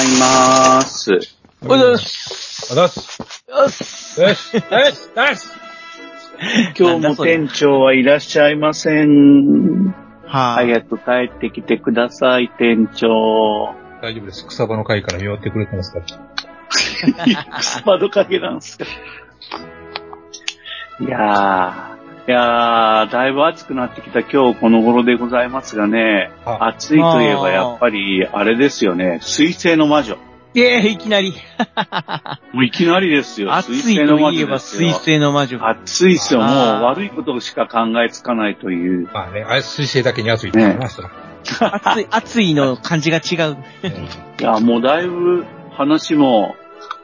ようございます。おはようございます。よし。よしよしよし今日も店長はいらっしゃいません。は早く帰ってきてください、店長。大丈夫です草場の会からってくれてますから 草場の影なんですか。いやー、いやー、だいぶ暑くなってきた今日この頃でございますがね、あ暑いといえばやっぱり、あれですよね、水星の魔女。い。ええいきなり。もういきなりですよ、暑水いと星の魔女いえば水。星の魔女。暑いっすよ、もう悪いことしか考えつかないという。まあね、あれ水星だけに暑いって言いました。暑い、暑いの感じが違う。いや、もうだいぶ話も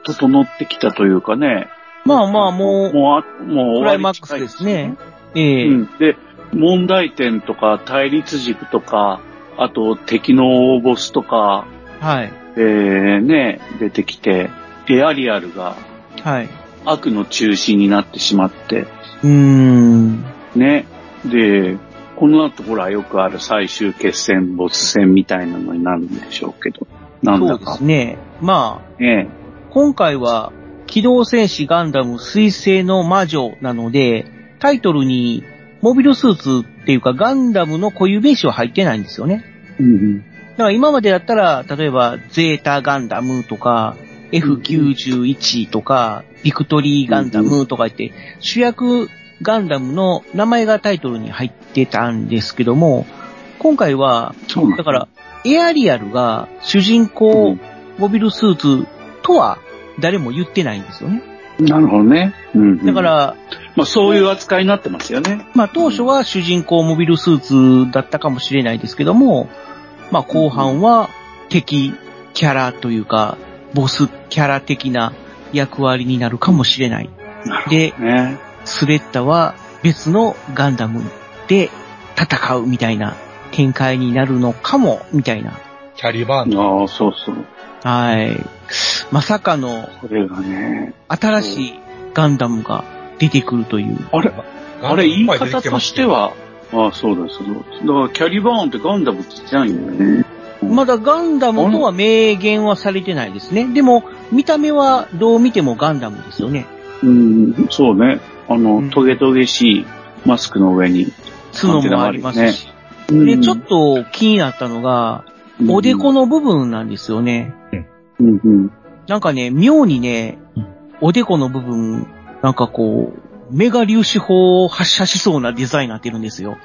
整ってきたというかね。まあまあもう、もうあ、もうクライマックスですね。ええうん。で、問題点とか対立軸とか、あと敵の大ボスとか、はい。えー、ね、出てきて、エアリアルがはい。悪の中心になってしまって、うーん。ね。で、この後ほらよくある最終決戦、ボス戦みたいなのになるんでしょうけど、なんそうでだかすね。まあ、ね。今回は、機動戦士ガンダム水星の魔女なので、タイトルに、モビルスーツっていうかガンダムの固有名詞は入ってないんですよね。うんだから今までだったら、例えば、ゼータガンダムとか、F91 とか、ビクトリーガンダムとか言って、主役ガンダムの名前がタイトルに入ってたんですけども、今回は、だから、エアリアルが主人公モビルスーツとは誰も言ってないんですよね。なるほどね。うんうんだか、ら、まあそういう扱いになってますよね。まあ当初は主人公モビルスーツだったかもしれないですけども、まあ後半は敵キャラというか、ボスキャラ的な役割になるかもしれない。で、ね。スレッタは別のガンダムで戦うみたいな展開になるのかも、みたいな。キャリバーンああ、そうそう。はい。まさかのこれがね。新しいガンダムが出てくるという。あれ、あれ言い方としては、ああ、そうです、そうです。だからキャリバーンってガンダムって言ってないんだよね。まだガンダムとは明言はされてないですね。でも、見た目はどう見てもガンダムですよね。うん、そうね。あの、うんトゲトゲしいマスクの上に。角もありますし。うんで、ちょっと気になったのが、おでこの部分なんですよね。うんうん。なんかね、妙にね、おでこの部分、なんかこう、メガ粒子砲を発射しそうなデザインになってるんですよ。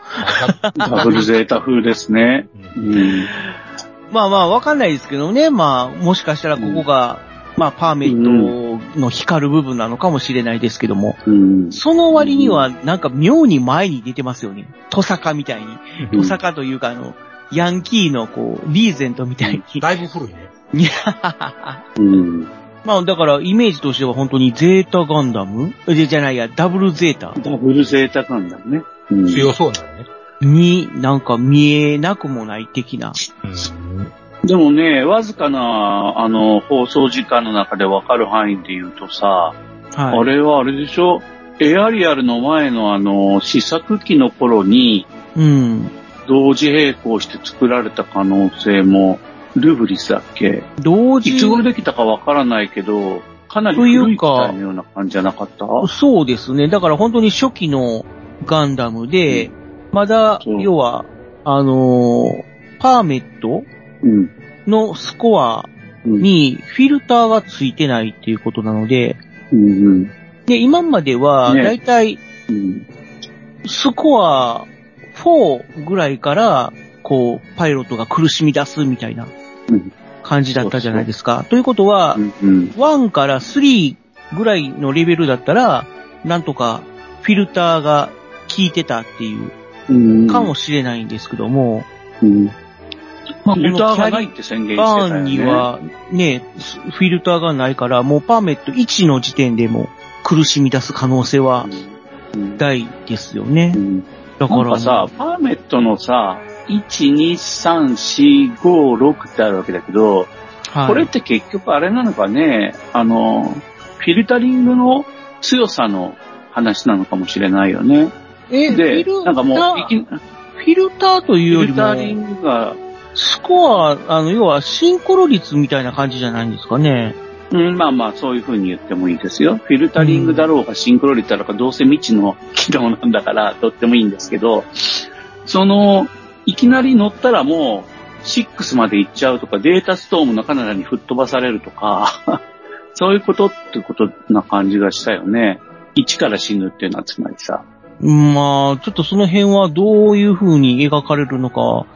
ダブルゼータ風ですね。うん。まあまあ、わかんないですけどね。まあ、もしかしたらここが、まあ、パーメットの光る部分なのかもしれないですけども、うん。その割には、なんか妙に前に出てますよね。トサカみたいに。うんトサカというか、あの、ヤンキーのこう、リーゼントみたいに。だいぶ古いね。いやうん。まあ、だから、イメージとしては本当にゼータガンダム？じゃじゃないや、ダブルゼータダブルゼータガンダムね。うん強そうなのね。になんか見えなくもない的な。うん。でもね、わずかな、あの、放送時間の中でわかる範囲で言うとさ、はい。あれはあれでしょ？エアリアルの前のあの、試作機の頃にうん。同時並行して作られた可能性も、ルブリスだっけ？同時いつ頃できたかわからないけど、かなり古い機か体のような感じじゃなかった？そうですね。だから本当に初期のガンダムで、まだ、そう要は、あのーパーメットうん。のスコアうん。にフィルターがついてないっていうことなので、うん。で、今までは、ねだいたいうん。スコア4ぐらいから、こう、パイロットが苦しみ出すみたいなうん感じだったじゃないですか。ということは、うん。うん。1から3ぐらいのレベルだったら、なんとかフィルターが効いてたっていう、うん。かもしれないんですけども、うん。まあ、フィルターがないこって宣言のしてたよね。にはね、フィルターがないから、もうパーメット1の時点でも苦しみ出す可能性はうん、大ですよねう。ん。だから、なんかさ、パーメットのさ、1、2、3、4、5、6ってあるわけだけど、はい、これって結局あれなのかね、あの、フィルタリングの強さの話なのかもしれないよね。え、フでなんかもう、フフィルターというよりィルタリも、ングが、スコア、あの、要はシンクロ率みたいな感じじゃないんですかね？うん、まあまあ、そういう風に言ってもいいですよ。フィルタリングだろうが、シンクロ率だろうが、どうせ未知の機能なんだから、とってもいいんですけど、その、いきなり乗ったらもう、6まで行っちゃうとか、データストームのカナダに吹っ飛ばされるとか、そういうことってことな感じがしたよね。1から死ぬっていうのはつまりさ。まあ、ちょっとその辺はどういう風に描かれるのか、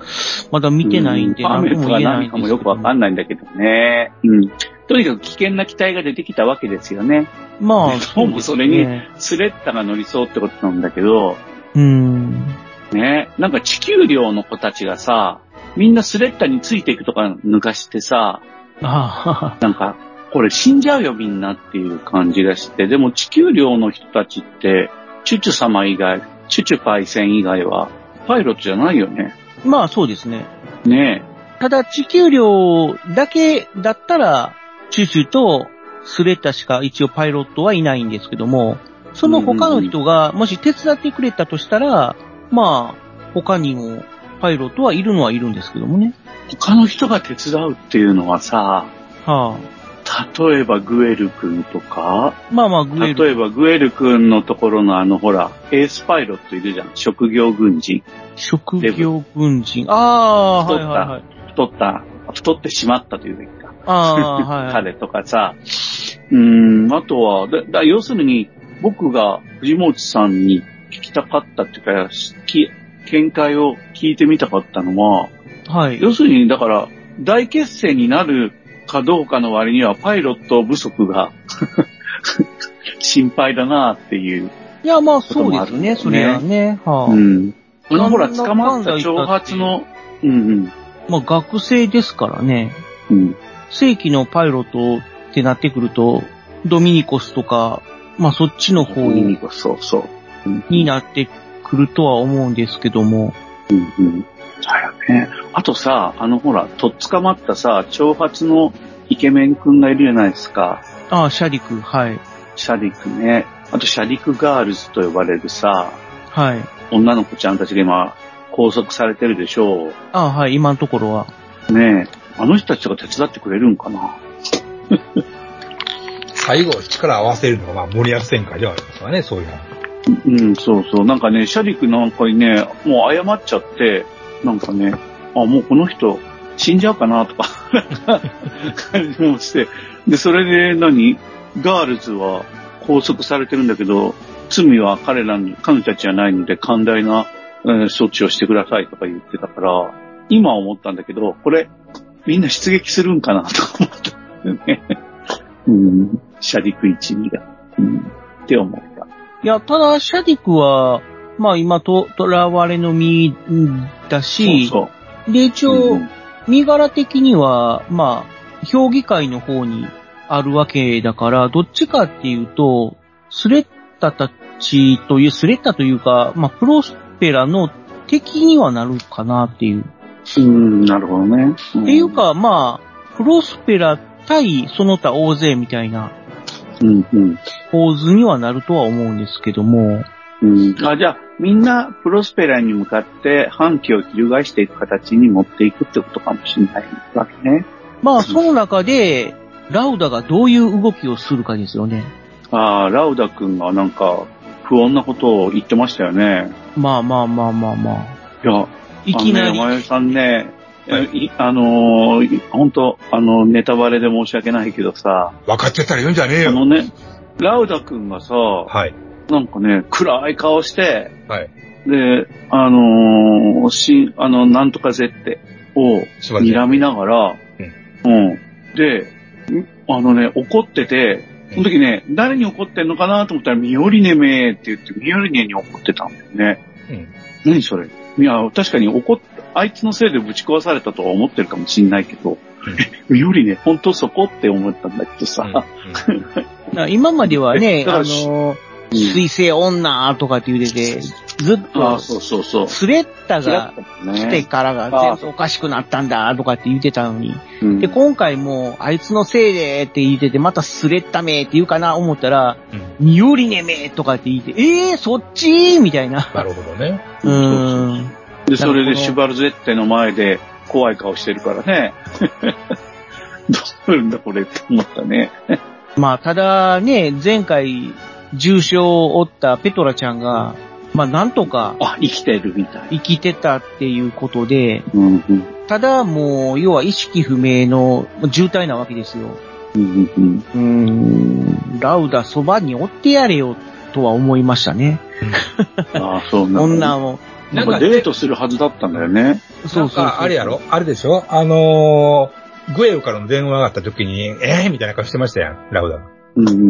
まだ見てないんで、何とも言えないんですけど何かもよくわかんないんだけどね。うん。とにかく危険な機体が出てきたわけですよね。まあ、でそうですそれにね。スレッタが乗りそうってことなんだけど、うん。ね、なんか地球寮の子たちがさ、みんなスレッタについていくとか抜かしてさ、あなんか、これ死んじゃうよみんなっていう感じがして、でも地球寮の人たちって、チュチュ様以外、チュチュパイセン以外は、パイロットじゃないよね。あまあ、そうですね。ねただ、地球量だけだったら、チュチュとスレッタしか一応パイロットはいないんですけども、その他の人がもし手伝ってくれたとしたら、まあ、他にもパイロットはいるのはいるんですけどもね。他の人が手伝うっていうのはさ、は例えばグエル君とか、あ、まあまあ、グエル。例えばグエル君のところのあのほら、エースパイロットいるじゃん。職業軍人。職業軍人。ああ、太ったはいはいはい。太った、太ってしまったというべきか。ああ、はい、はい。彼とかさ。うーん、あとは、だだ要するに、僕が藤本さんに聞きたかったっていうか、き見解を聞いてみたかったのは、はい。要するに、だから、大決戦になるかどうかの割には、パイロット不足が 心配だなっていう。いや、まあそうですね、それはね。はあ。うん。あの、ほら、捕まった挑発の、うんうん。まあ学生ですからね。うん。正規のパイロットってなってくると、ドミニコスとか、まあそっちの方にそうそう。うんになってくるとは思うんですけども。うんうん。だよね。あとさ、あのほら、とっ捕まったさ、挑発のイケメンくんがいるじゃないですか。ああ、シャリク、はい。シャリクね。あとシャリクガールズと呼ばれるさ、はい。女の子ちゃんたちが今、拘束されてるでしょああ、はい、今のところは。う。ねえ。あの人たちが手伝ってくれるんかな？最後、力合わせるのが、まあ、森保戦会ではありますからね、そういうのは。うん、そうそう。なんかね、シャリクなんかにね、もう謝っちゃって、なんかね、あ、もうこの人死んじゃうかなとか、感じもして。で、それで何？ガールズは拘束されてるんだけど、罪は彼らに、彼女たちじゃないので寛大な、えー措置をしてくださいとか言ってたから、今思ったんだけど、これ、みんな出撃するんかなと思ったんだよね。うん、シャリク一味が。うん、って思った。いや、ただ、シャディクは、まあ今と、囚われの身だし、そうで、一そう。応、うん身柄的には、まあ、評議会の方にあるわけだから、どっちかっていうと、スレッタたちという、スレッタというか、まあ、プロスペラの敵にはなるかなっていう。うん、なるほどね。っっていう、か、まあ、プロスペラ対その他大勢みたいなうん、うん。構図にはなるとは思うんですけども、うん、あじゃあ、みんなプロスペラに向かって反旗を翻していく形に持っていくってことかもしれないわけね。まあ、その中で、ラウダがどういう動きをするかですよね。ああ、ラウダ君がなんか不穏なことを言ってましたよね。まあまあまあまあまあ。いや、いきなりね、、さんね、はいいあのー、本当あの、ネタバレで申し訳ないけどさ、分かってたら言うんじゃねえよ。あのね、ラウダ君がさ、はい。なんかね、暗い顔して、はい。で、あのーし、あの、なんとかぜって、を。睨みながら、うん。で、んあのね、怒ってて、その時ね、誰に怒ってんのかなと思ったら、ミオリネめーって言って、ミオリネに怒ってたんだよね。うん。何それ？いや、確かに怒っ、あいつのせいでぶち壊されたとは思ってるかもしんないけど、え、ミオリネ、本当そこって思ったんだけどさ、だから今まではねあの、うん水星女とかって言うてて、ずっと、そうそうそう。スレッタが来てからが全部おかしくなったんだとかって言ってたのに、うんで、今回も、あいつのせいでって言ってて、またスレッタめって言うかな思ったら、うん。ミオリネめとかって言って、えー、そっちみたいな。なるほどね。うーん。で、それでシュバルゼッテの前で怖い顔してるからね。どうするんだこれって思ったね。まあ、ただね、前回、重傷を負ったペトラちゃんが、まあ、なんとかあ、生きてるみたい。生きてたっていうことで、うんうんただもう、要は意識不明の重体なわけですよ。うんうんうーん、ラウダそばにおってやれよ、とは思いましたね。うんああ、そうなんだ。女を。なんかデートするはずだったんだよね。なんか、あれやろ？あれでしょ？あのー、グエルからの電話があった時に、えーみたいな顔してましたやん、ラウダが。うんうんう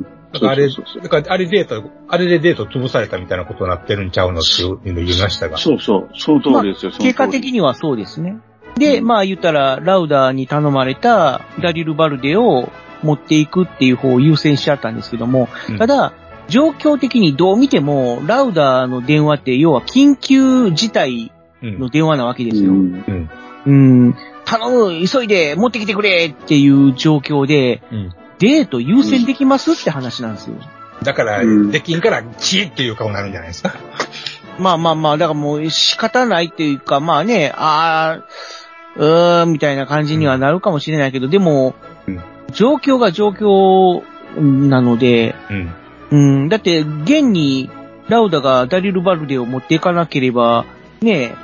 ん。あれ、だからあれデート、あれでデート潰されたみたいなことになってるんちゃうのっていうの言いましたが。そうそう。その通りですよ。その通り結果的にはそうですね。で、まあ言ったら、ラウダーに頼まれたダリル・バルデを持っていくっていう方を優先しちゃったんですけども、うんただ、状況的にどう見ても、ラウダーの電話って要は緊急事態うんの電話なわけですよ。うんうん。うん、頼む、急いで持ってきてくれっていう状況で、うん。デート優先できますって話なんですよ。だから、うんできんから、チーっていう顔になるんじゃないですか？まあまあまあ、だからもう仕方ないっていうか、まあね、あー、うーん、みたいな感じにはなるかもしれないけど、でも、うん状況が状況なので、うん。うん、だって、現に、ラウダがダリル・バルデを持っていかなければ、ね、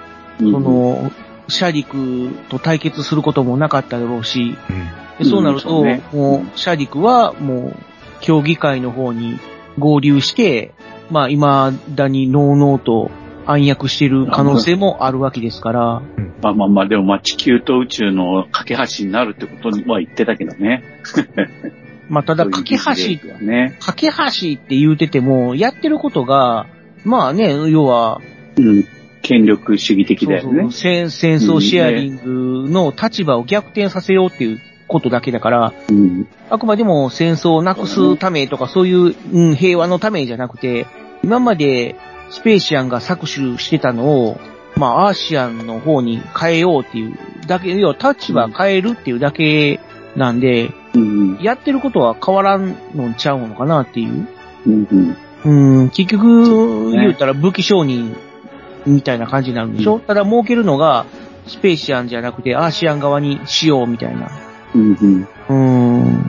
うんその、シャリクと対決することもなかっただろうし、うん。でそうなると、うねもう、シャリクはもう、競技会の方に合流して、まあ、未だにノーノーと暗躍している可能性もあるわけですから、まあまあまあ、でもまあ地球と宇宙の架け橋になるってことには言ってたけどね。まあ、ただ、架け橋、ね。架け橋って言うてても、やってることが、まあね、要は、うん。権力主義的だよねそうそう。戦戦争シェアリングの立場を逆転させようっていうことだけだから、うん。あくまでも戦争をなくすためとかそういう、うん、平和のためじゃなくて、今までスペーシアンが搾取してたのを、まあアーシアンの方に変えようっていうだけ、要は立場変えるっていうだけなんで、うん。やってることは変わらんのちゃうのかなっていう。うん。うん、結局、言うたら武器商人みたいな感じになるんでしょ、ただ儲けるのが、スペーシアンじゃなくてアーシアン側にしようみたいな。うん。うん。うーん。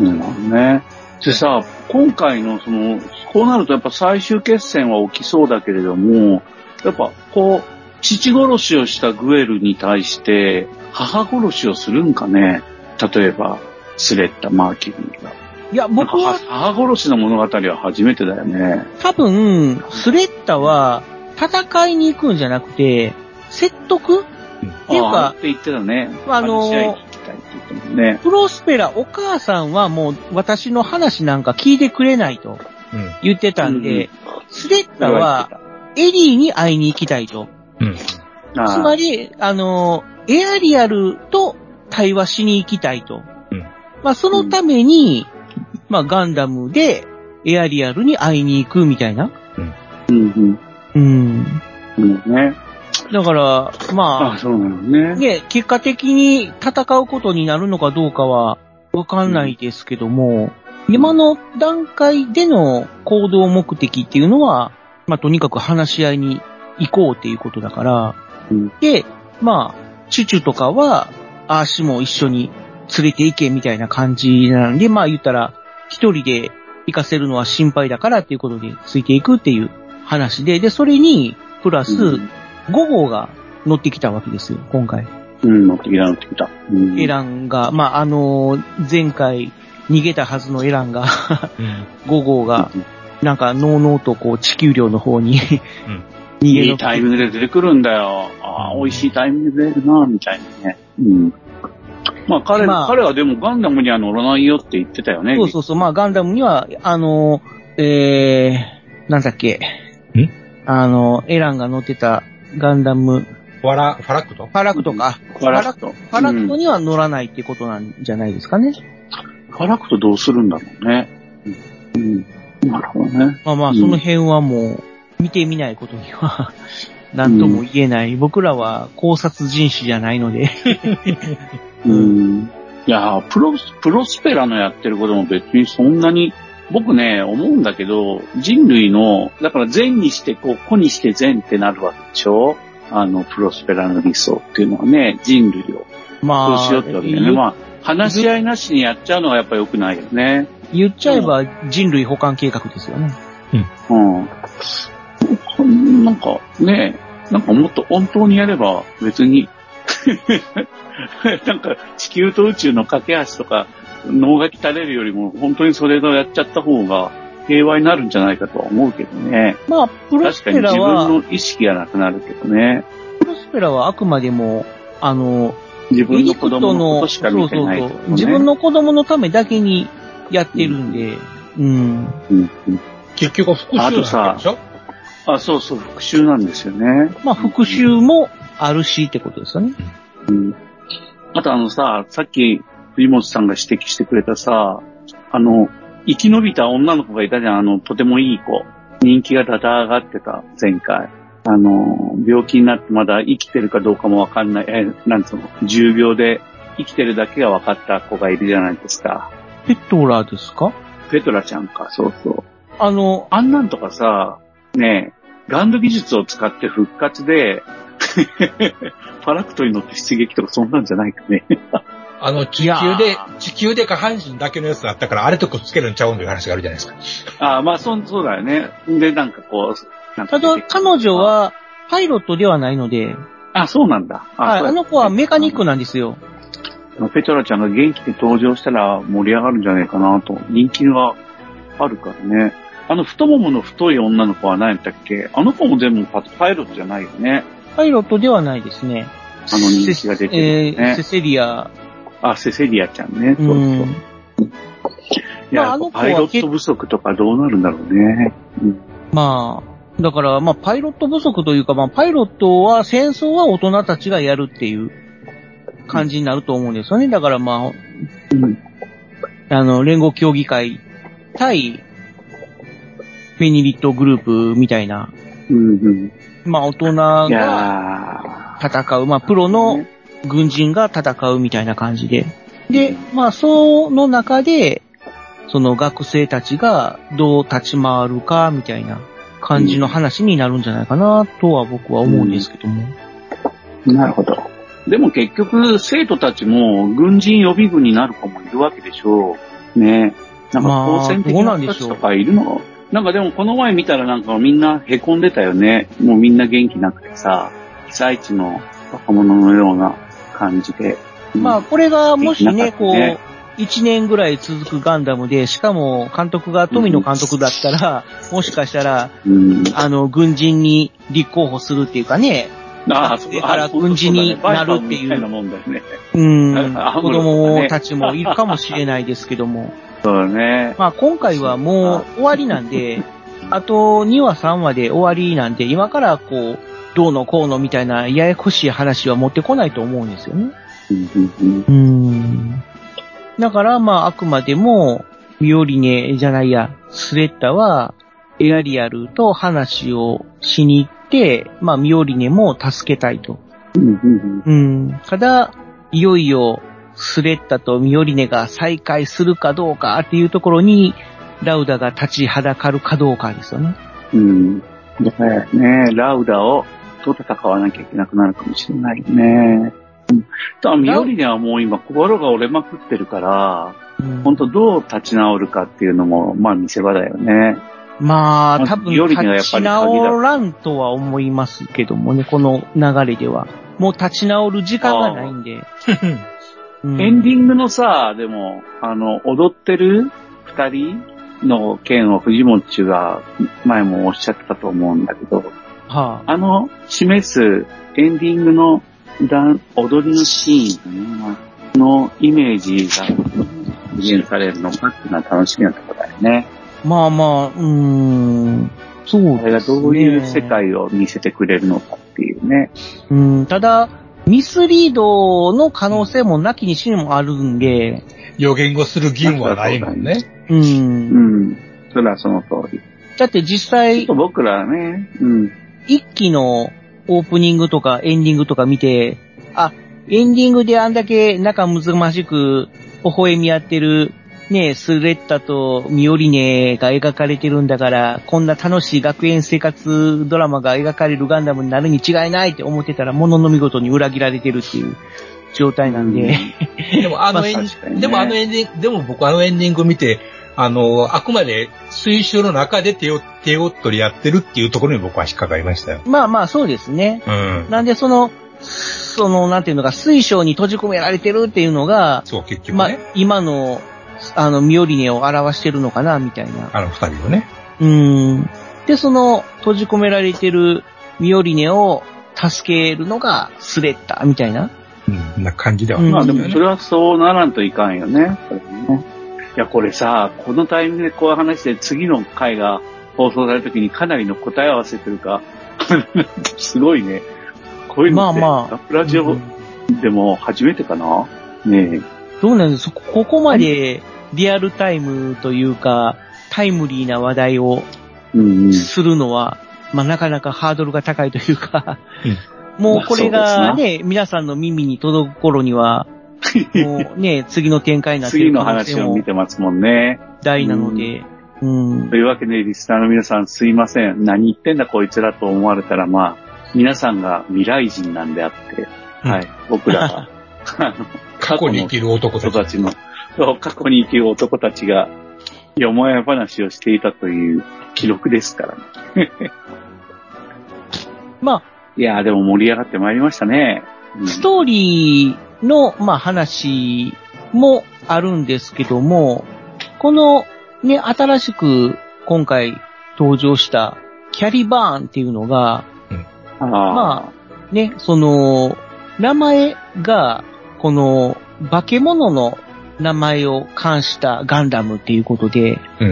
なるほどね。でさ、今回のその、こうなるとやっぱ最終決戦は起きそうだけれども、やっぱこう、父殺しをしたグエルに対して、母殺しをするんかね？例えば、スレッタ・マーキュリーが。いや、僕は母殺しの物語は初めてだよね。多分、スレッタは戦いに行くんじゃなくて、説得？っていうかああって言ってたね。あのたいって言ってね。プロスペラ、お母さんはもう私の話なんか聞いてくれないとうん。言ってたんで、うんスレッタはエリーに会いに行きたいと。うん。つまり、あの、エアリアルと対話しに行きたいと。うんまあ、そのために、まあ、ガンダムでエアリアルに会いに行くみたいな。うんうん。うん。うんね。だから、まああ、そうなのねあ、。ね、結果的に戦うことになるのかどうかはわかんないですけども、今の段階での行動目的っていうのは、まあ、とにかく話し合いに行こうっていうことだから、うん。で、まあ、チュチュとかは、アーシも一緒に連れて行けみたいな感じなんで、まあ言ったら、一人で行かせるのは心配だからっていうことでついていくっていう話で、で、それに、プラス、うん5号が乗ってきたわけですよ、今回。うん、乗ってきた乗ってきた。うんエランが、まあ、あの前回逃げたはずのエランが、うん。5号が、なんか、のうのうとこう、地球寮の方に、逃げいのいタイミングで出てくるんだよ。ああ、美味しいタイミングで出るな、みたいなね。うん。まあ彼、まあ彼はでもガンダムには乗らないよって言ってたよね。そうそうそう、まあガンダムには、あの、えー、なんだっけ。ん？あの、エランが乗ってたガンダム、フファラ、ファラクト？ァラクトか。ファラクト。ファラクトうんには乗らないってことなんじゃないですかね。ファラクトどうするんだろうね。うん。うんなるほどね。まあまあ、うんその辺はもう、見てみないことには、なんとも言えない。僕らは考察人種じゃないので。うん。いやープロ、プロスペラのやってることも別にそんなに、僕ね、思うんだけど、人類の、だから善にしてこう、子にして善ってなるわけでしょ？あの、プロスペラの理想っていうのはね、人類をまあ、そうしようってわけだよね。まあ、話し合いなしにやっちゃうのがやっぱ良くないよね。言っちゃえば人類保管計画ですよね。うん。なんかね、なんかもっと本当にやれば別に、なんか地球と宇宙の架け橋とか脳が鍛れるよりも本当にそれをやっちゃった方が平和になるんじゃないかとは思うけどね。まあ、プロス確かに自ペラは、分の意識がなくなるけどね。プロスペラはあくまでも、あの、自分の子供のこの、としか見てないそうけどねそう自分の子供のためだけにやってるんで、うん。うんうん結局復讐なんでしょ？あ、そうそう、復讐なんですよね。まあ、復讐もあるしってことですよね。うんあとあのさ、さっき藤本さんが指摘してくれたさ、あの、生き延びた女の子がいたじゃん、あの、とてもいい子。人気がだだ上がってた、前回。あの、病気になってまだ生きてるかどうかもわかんない、え、なんつうの、重病で生きてるだけが分かった子がいるじゃないですか。ペトラですか？ペトラちゃんか、そうそう。あの、あんなんとかさ、ねえ、ガンド技術を使って復活で、パラクトに乗って出撃とかそんなんじゃないかね。あの、地球でー、地球で下半身だけのやつだったから、あれとくっつけるんちゃうんという話があるじゃないですか。ああ、まあ、そ、そうだよね。で、なんかこう、なんかただ、彼女、は、パイロットではないので、あ、そうなんだ。はい、あの子はメカニックなんですよ。ペトラちゃんが元気で登場したら盛り上がるんじゃないかなと。人気があるからね。あの太ももの太い女の子は何やったっけ？あの子も全部パパイロットじゃないよね。パイロットではないですね。あの人気が出てるねーセセリア、あ、セセリアちゃんね。そうそう。うん。いや、まああのパイロット不足とかどうなるんだろうね。うんまあ、だから、まあ、パイロット不足というか、まあ、パイロットは、戦争は大人たちがやるっていう感じになると思うんですよね。だから、まうんあ、あの、連合協議会対、フェニリットグループみたいな、うんまあ、大人がや戦う、まあ、プロのね軍人が戦うみたいな感じで。で、まあ、その中で、その学生たちがどう立ち回るか、みたいな感じの話になるんじゃないかな、とは僕は思うんですけども。ーなるほど。でも結局、生徒たちも軍人予備軍になる子もいるわけでしょう。ねなんかまあ当選的な人たちとかいるの？なんかでもこの前見たらなんかみんな凹んでたよね。もうみんな元気なくてさ、被災地の若者のような感じで。まあ、これがもしね、こう、一年ぐらい続くガンダムで、しかも監督が富野監督だったら、もしかしたら、うん。あの、軍人に立候補するっていうかね、ああ、そうだから軍人になるっていう。バイバンみたいなもん子供たちもいるかもしれないですけども。そうだね。まあ今回はもう終わりなんで、あと2話3話で終わりなんで、今からこう、どうのこうのみたいなややこしい話は持ってこないと思うんですよね。うんうんうんうん。だからまああくまでも、ミオリネじゃないや、スレッタは、エアリアルと話をしに行って、まあミオリネも助けたいと。うんうんうん。ただ、いよいよ、スレッタとミオリネが再会するかどうかっていうところに、ラウダが立ちはだかるかどうかですよね。うん。だからね、ラウダをと戦わなきゃいけなくなるかもしれないよね。うん。ただ、ミオリネはもう今心が折れまくってるから、うん本当どう立ち直るかっていうのも、まあ見せ場だよね。まあ、多分、立ち直らんとは思いますけどもね、この流れでは。もう立ち直る時間がないんで。うんエンディングのさ、でも、あの、踊ってる二人の件を藤本中が前もおっしゃってたと思うんだけど、はあ、あの、示すエンディングのダン踊りのシーン。のイメージが実現されるのかっていうのは楽しみなところだよね。まあまあ、うーん、そうですね。これがどういう世界を見せてくれるのかっていうね。うん、ただ、ミスリードの可能性もなきにしもあるんで、予言をする義務はないもんね。う。うんん。それはその通り。だって実ちょっ際と、僕らはね、うん。一期のオープニングとかエンディングとか見て、あ、エンディングであんだけ仲むずましく、微笑み合ってる、ねスレッタとミオリネが描かれてるんだから、こんな楽しい学園生活ドラマが描かれるガンダムになるに違いないって思ってたら、ものの見事に裏切られてるっていう 状態なんで、でもあのエンディング、でもあのエンディング、でも僕あのエンディング見て、あの、あくまで水晶の中で手を、手を取り合ってるっていうところに僕は引っかかりましたよ。まあまあそうですね。うん。なんでその、その、なんていうのか、水晶に閉じ込められてるっていうのが、そう、結局まあね。、今の、あの、ミオリネを表してるのかな、みたいな。あの二人をね。うーん。で、その、閉じ込められてるミオリネを助けるのがスレッタ、みたいな。うん、な感じではうんまあで。もそれはそうならんといかんよね。それねいや、これさ、このタイミングでこういう話で次の回が放送されるときにかなりの答え合わせてるか、すごいね。こういうのって、まあまあラジオでも初めてかな？ねそうなんです。こここまでリアルタイムというか、タイムリーな話題をえ。うんうん。するのは、まあなかなかハードルが高いというか、もうこれまあがね、皆さんの耳に届く頃には、もうね、次の展開になって次のる可能性も話を見てますもんね。大なので、うんと。いうわけで、リスナーの皆さんすいません。何言ってんだこいつらと思われたら、まあ、皆さんが未来人なんであって、うんはい。僕らが、あの、過去に生きる男たち。人たちの、過去に生きる男たちが、よもや話をしていたという記録ですからね。まいやーでも盛り上がってまいりましたね。うんあ、ストーリーの、まあ話もあるんですけども、このね、新しく今回登場したキャリバーンっていうのが、あーまあ、ね、その、名前が、この、化け物の名前を冠したガンダムっていうことで、う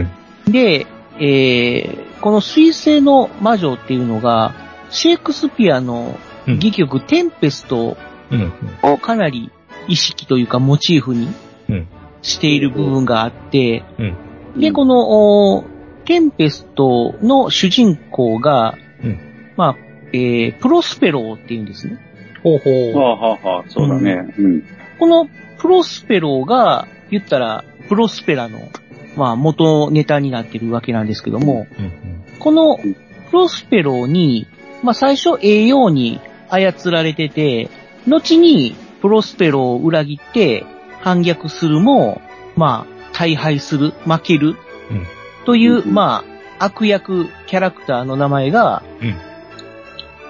ん。で、えー、この水星の魔女っていうのが、シェイクスピアの戯曲、テンペストうん。をかなり意識というかモチーフにうん。している部分があって、うん。で、この、おテンペストの主人公が、うんまあ、えー、プロスペローっていうんですね。ほうほう。はあはあはあ、そうだね。うん。このプロスペローが、言ったら、プロスペラの、まあ、元ネタになってるわけなんですけども、うん。このプロスペローに、まあ、最初栄養に操られてて、後にプロスペローを裏切って反逆するも、まあ、大敗する、負ける、うんという、うんまあ、悪役キャラクターの名前が、うん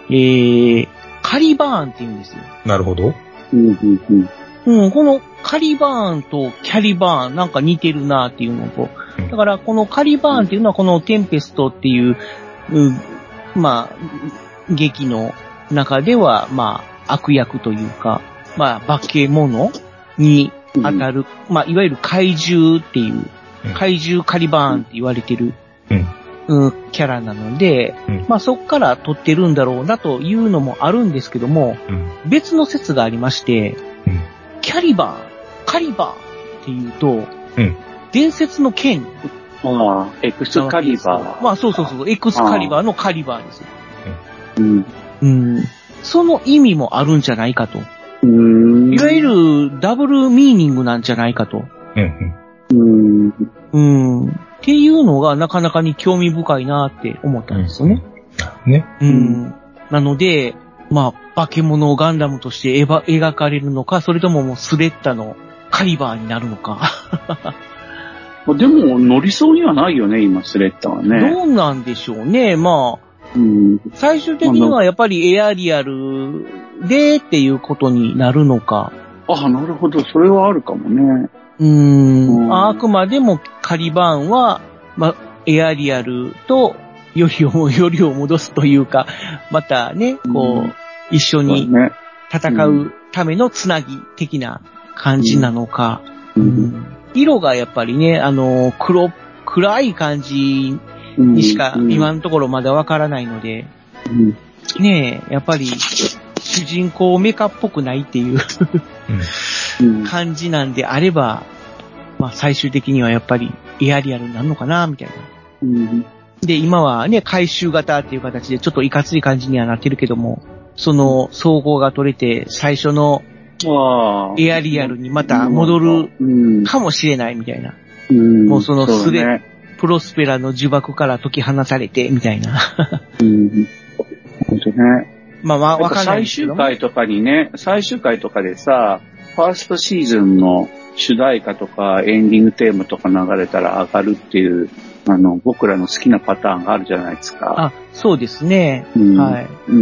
えー、カリバーンって言うんですよ。なるほど。うん、うん、うん。うん、このカリバーンとキャリバーンなんか似てるなっていうのとうん、だからこのカリバーンっていうのはこのテンペストっていう、うんまあ、劇の中では、まあ、悪役というか、まあ、化け物に当たる、まあ、いわゆる怪獣っていううん、怪獣カリバーンって言われてる、うん。うんキャラなので、うんまあ、そこから撮ってるんだろうなというのもあるんですけども、うん。別の説がありまして、うんキャリバーン、カリバーンっていうと、うん伝説の剣ああ、エクスカリバー。まあそうそうそう、エクスカリバーのカリバーですよ。うん。うん。その意味もあるんじゃないかと。うん。いわゆるダブルミーニングなんじゃないかと。うん。うん。うん。っていうのがなかなかに興味深いなって思ったんですよね。ね。うん。うんなので、まあ、化け物をガンダムとして描描かれるのか、それとももうスレッタのカリバーになるのか。でも、乗りそうにはないよね、今、スレッタはね。どうなんでしょうね。まあ、うん。最終的にはやっぱりエアリアルでっていうことになるのか。あ、なるほど、それはあるかもね。うんん。あくまでもカリバーンは、ま、エアリアルとよりを、よりを戻すというか、またね、こう、うん一緒に。戦うためのつなぎ的な感じなのか。う。うんん色がやっぱりね、あの、黒、暗い感じうんにしか今のところまだわからないので、うん。ねえ、やっぱり主人公メカっぽくないっていう。うん。感じなんであれば、まあ最終的にはやっぱりエアリアルになるのかな、みたいな。うん。で、今はね、回収型っていう形でちょっといかつい感じにはなってるけども、その総合が取れて最初のエアリアルにまた戻るうん。かもしれないみたいな。うん。もうそのうだねプロスペラの呪縛から解き放されて、みたいな。うん。ほんとね。まあまあ、やっぱわかんない最。終回とかにね、最終回とかでさ、ファーストシーズンの主題歌とかエンディングテーマとか流れたら上がるっていう、あの、僕らの好きなパターンがあるじゃないですか。あ、そうですね。うんはい。う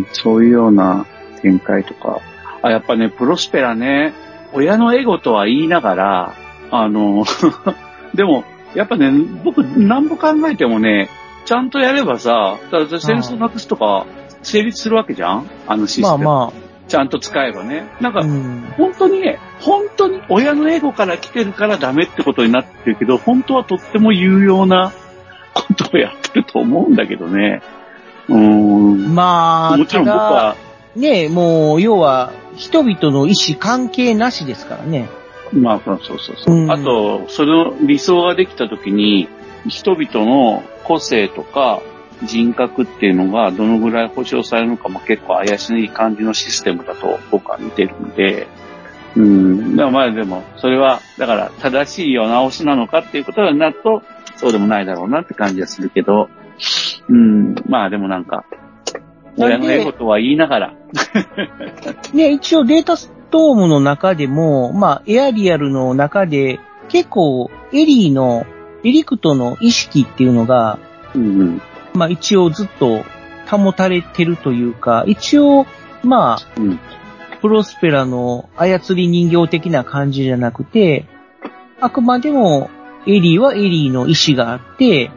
ん、そういうような展開とか。あ、やっぱね、プロスペラね、親のエゴとは言いながら、あの、でも、やっぱね、僕、何も考えてもね、ちゃんとやればさ、だから戦争なくすとか、成立するわけじゃん？あのシステム。まあまちゃんと使えばね。なんかあ、う、ん。本当にね、本当に親のエゴから来てるからダメってことになってるけど、本当はとっても有用なことをやってると思うんだけどね。うーん。まあ、もちろん僕ただは、ね、もう、要は、人々の意思関係なしですからね。まあ、そうそうそう。うんあと、その理想ができたときに、人々の個性とか人格っていうのがどのぐらい保障されるのかも結構怪しい感じのシステムだと僕は見てるんで、うん。だからまあでも、それは、だから正しい世直しなのかっていうことになると、そうでもないだろうなって感じがするけど、うん。まあでもなんか、親のエゴとは言いながら、ね、一応データストームの中でも、まあ、エアリアルの中で、結構、エリーの、エリクトの意識っていうのが、うんうん。まあ一応ずっと保たれてるというか、一応、まあ、うんプロスペラの操り人形的な感じじゃなくて、あくまでもエリーはエリーの意志があって、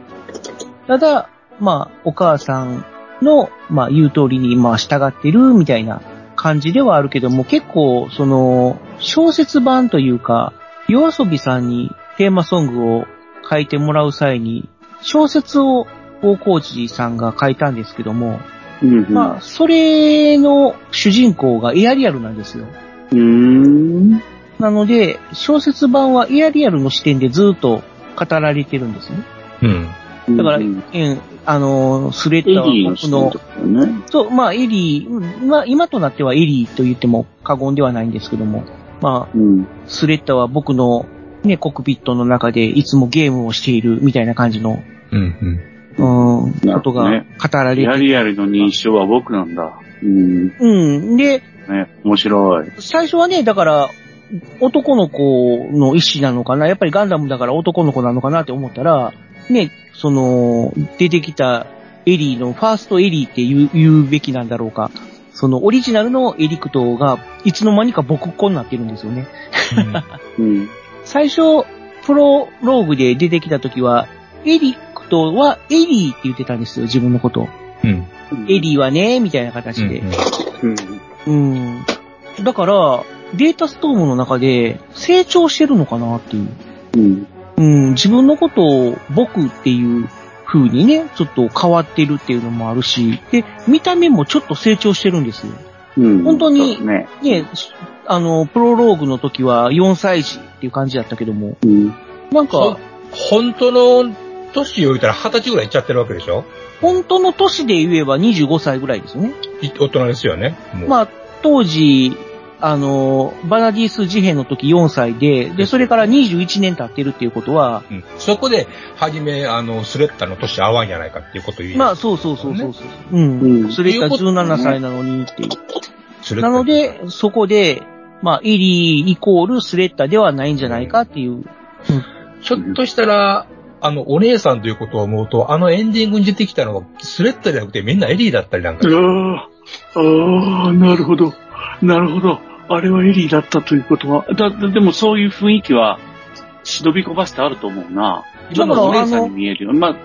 ただ、まあ、お母さんの、まあ、言う通りに、まあ、従ってるみたいな感じではあるけども、結構、その、小説版というか、夜遊びさんにテーマソングを書いてもらう際に、小説を大河内さんが書いたんですけども、うんうん。まあ、それの主人公がエアリアルなんですよ。うーん。なので、小説版はエアリアルの視点でずっと語られてるんですね。うん。だから、ううんん、あの、スレエッタはリーの僕のね。そう、まあ、エリー、うんまあ、今となってはエリーと言っても過言ではないんですけども、まあ、うん。スレッタは僕のね、コックピットの中でいつもゲームをしているみたいな感じの、うん。うん。うん、ことが語られてリアリアルの認証は僕なんだ。うん。うん。で、ね、面白い。最初はね、だから、男の子の意思なのかなやっぱりガンダムだから男の子なのかなって思ったら、ね、その、出てきたエリーの、ファーストエリーって言う言うべきなんだろうか。そのオリジナルのエリクトがいつの間にか僕っ子になってるんですよね。うん。最初、プロローグで出てきた時は、エリクトはエリーって言ってたんですよ、自分のことを。うん。エリーはね、みたいな形で。うん。うん。だから、データストームの中で成長してるのかなっていう。うん。うん、自分のことを僕っていう風にね、ちょっと変わってるっていうのもあるし、で、見た目もちょっと成長してるんですよ。うん。本当にね。ね、あの、プロローグの時は4歳児っていう感じだったけども、うん。なんそか、本当の年を言ったら二十歳ぐらいいっちゃってるわけでしょ？本当の年で言えば25歳ぐらいですよね。い大人ですよね。まあ、当時、あの、バナディス事変の時4歳で、で、それから21年経ってるっていうことは、うんそこで、はじめ、あの、スレッタの年合わんやないかっていうことを言いまあ、そうそうそうそうそう。う。うんんそれが17歳なのにっていう。スレッタなので、そこで、まあ、エリーイコールスレッタではないんじゃないかっていう。ひょっとしたら、あの、お姉さんということを思うと、あのエンディングに出てきたのがスレッタじゃなくてみんなエリーだったりなんか。ああ、ああ、なるほど。なるほど。あれはエリーだったということは。だ、だでもそういう雰囲気は、忍び込ませてあると思うな。だからお姉さんに見えるよ。まあ、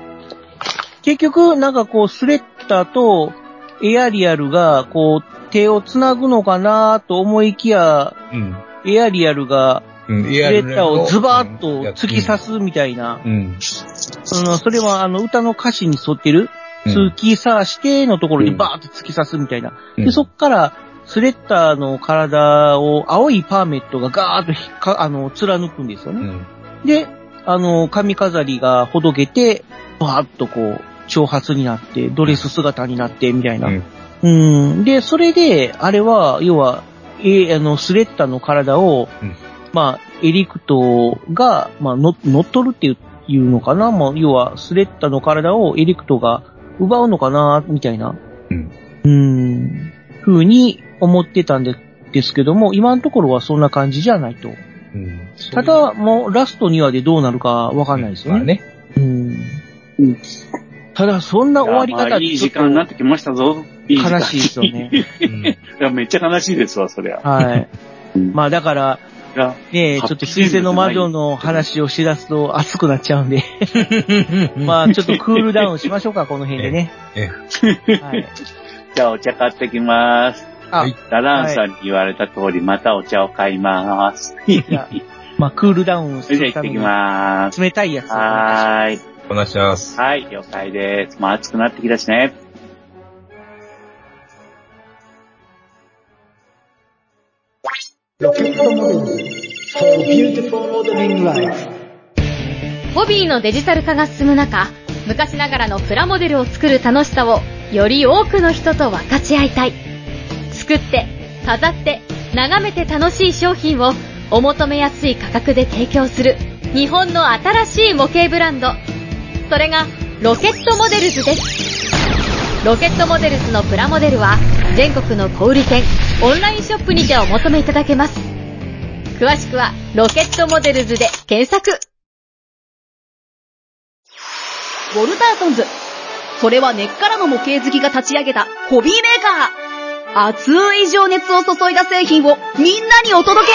結局、なんかこう、スレッタとエアリアルが、こう、手を繋ぐのかなと思いきや、うん。エアリアルが、うん、スレッタをズバーッと突き刺す。すみたいな、うん。その、それはあの歌の歌詞に沿ってる、うん突き刺してのところにうんバーッと突き刺すみたいな。うんで、そっから、スレッタの体を青いパーメットがガーッとひっか、あの、貫くんですよね。うん。で、あの、髪飾りがほどけて、バーッとこう、長髪になって、ドレス姿になって、みたいな。うんうん。で、それで、あれは、要は、えあの、スレッタの体を、うんまあ、エリクトが、まあ、の乗っ取るっていういうのかなまあ、要は、スレッタの体をエリクトが奪うのかなみたいな。うん。うん。ふうに思ってたんでですけども、今のところはそんな感じじゃないと。うん。ただ、もう、ラスト2話でどうなるかわかんないですよね。うんうん。ただ、そんな終わり方あいい時間になってきましたぞ。いい時間悲しいですよね。うんいや、めっちゃ悲しいですわ、そりゃ。はい。うんまあだから、ねえ、ちょっと水星の魔女の話をしだすと熱くなっちゃうんで、まあちょっとクールダウンしましょうか、この辺でね。えはい。じゃあお茶買ってきます。あ、はいラランさんに言われた通り、またお茶を買います。まあクールダウンそれじゃあ行ってきするためにます。冷たいやつを。はーい。お願いします。はい、了解です。もう暑くなってきたしね。ホビーのデジタル化が進む中、昔ながらのプラモデルを作る楽しさをより多くの人と分かち合いたい。作って、飾って、眺めて楽しい商品をお求めやすい価格で提供する日本の新しい模型ブランド。それがロケットモデルズです。ロケットモデルズのプラモデルは全国の小売店、オンラインショップにてお求めいただけます。詳しくはロケットモデルズで検索。ウォルターソンズ。それは根っからの模型好きが立ち上げたホビーメーカー。熱い情熱を注いだ製品をみんなにお届け。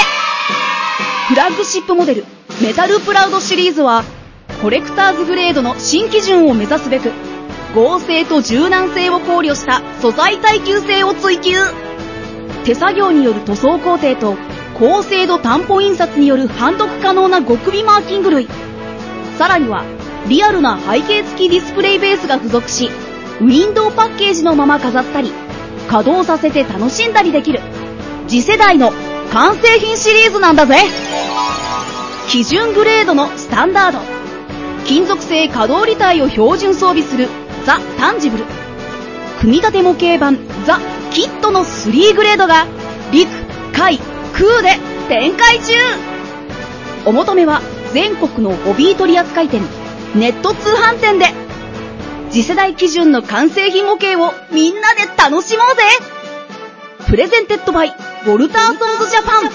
フラッグシップモデル、メタルプラウドシリーズは、コレクターズグレードの新基準を目指すべく、合成と柔軟性を考慮した素材耐久性を追求。手作業による塗装工程と高精度担保印刷による判読可能な極微マーキング類。さらにはリアルな背景付きディスプレイベースが付属しウィンドウパッケージのまま飾ったり稼働させて楽しんだりできる。次世代の完成品シリーズなんだぜ。基準グレードのスタンダード。金属製可動履帯を標準装備するザ・タンジブル。組み立て模型版ザ・キットの3グレードが陸、海、空で展開中。お求めは全国のホビー取扱店ネット通販店で。次世代基準の完成品模型をみんなで楽しもうぜ。プレゼンテッドバイウォルターソンズジャパン。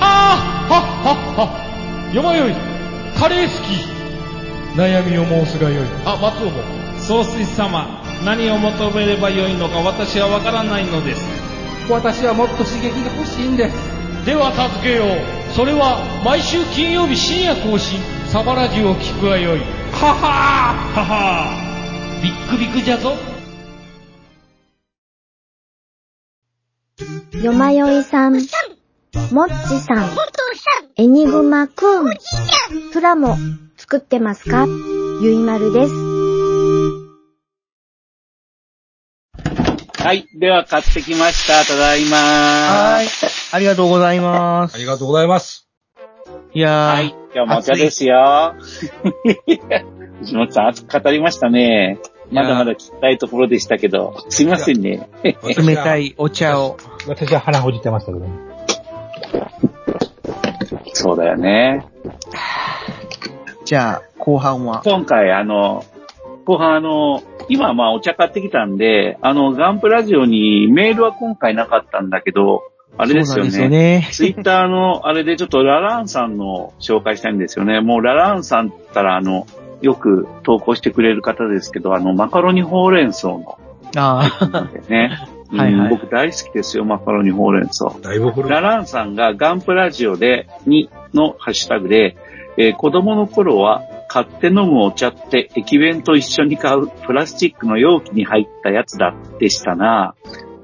ああはっはっは。よまよい。カレー好き。悩みを申すがよい。あ松尾も。総帥様何を求めればよいのか私はわからないのです。私はもっと刺激が欲しいんです。では助けよう。それは毎週金曜日深夜更新。サバラジュを聞くがよい。ははー。ははー。ビックビックじゃぞ。よまよいさん、もっちさん、エニグマくん、プラモ作ってますか？ゆいまるです。はい。では買ってきました。ただいまはい。ありがとうございます。ありがとうございます。いやー、はい。今日もお茶ですよ。藤本さん熱く語りましたね。まだまだ聞きたいところでしたけど、すいませんね。冷たいお茶を。私は鼻ほじってましたけどね。そうだよね。じゃあ、後半は。今回あの、後半あの、今まあお茶買ってきたんで、あの、ガンプラジオにメールは今回なかったんだけど、あれですよそうなんですよね。ね。ツイッターのあれでちょっとラランさんの紹介したいんですよね。もうラランさんったらあの、よく投稿してくれる方ですけど、あの、マカロニほうれん草のああ、ね。はいはいうん僕大好きですよ、マカロニほうれん草。だいぶ古い。ラランさんがガンプラジオで、に、のハッシュタグで、えー子供の頃は買って飲むお茶って駅弁と一緒に買うプラスチックの容器に入ったやつだでしたな。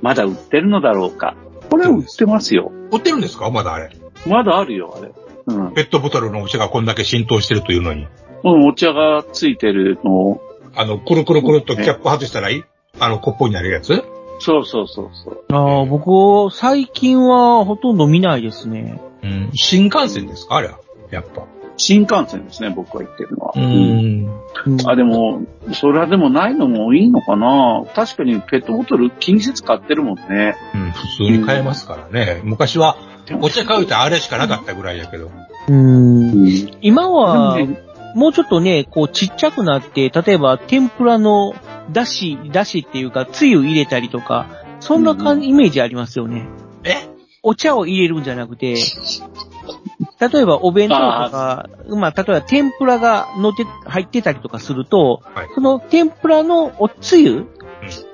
まだ売ってるのだろうか。これ売ってますよ。売ってるんですか？まだあれ。まだあるよ、あれ。うん。ペットボトルのお茶がこんだけ浸透してるというのに。うん、お茶がついてるのを。あの、くるくるくるっとキャップ外したらいい？あの、コップになるやつ？そうそうそうそう。ああ、僕、最近はほとんど見ないですね。うん。新幹線ですか？あれは。やっぱ。新幹線ですね、僕が言ってるのは。ん。うんあ、でも、それはでもないのもいいのかな確かにペットボトル気にせず買ってるもんね。うん、普通に買えますからね。昔は、お茶買うとあれしかなかったぐらいやけど。うん。今はもうちょっとね、こうちっちゃくなって、例えば天ぷらのだし、だしっていうか、つゆ入れたりとか、そんな感じ、イメージありますよね。え？お茶を入れるんじゃなくて、例えばお弁当とか、まあ、例えば天ぷらが乗って、入ってたりとかすると、はいその天ぷらのおつゆ、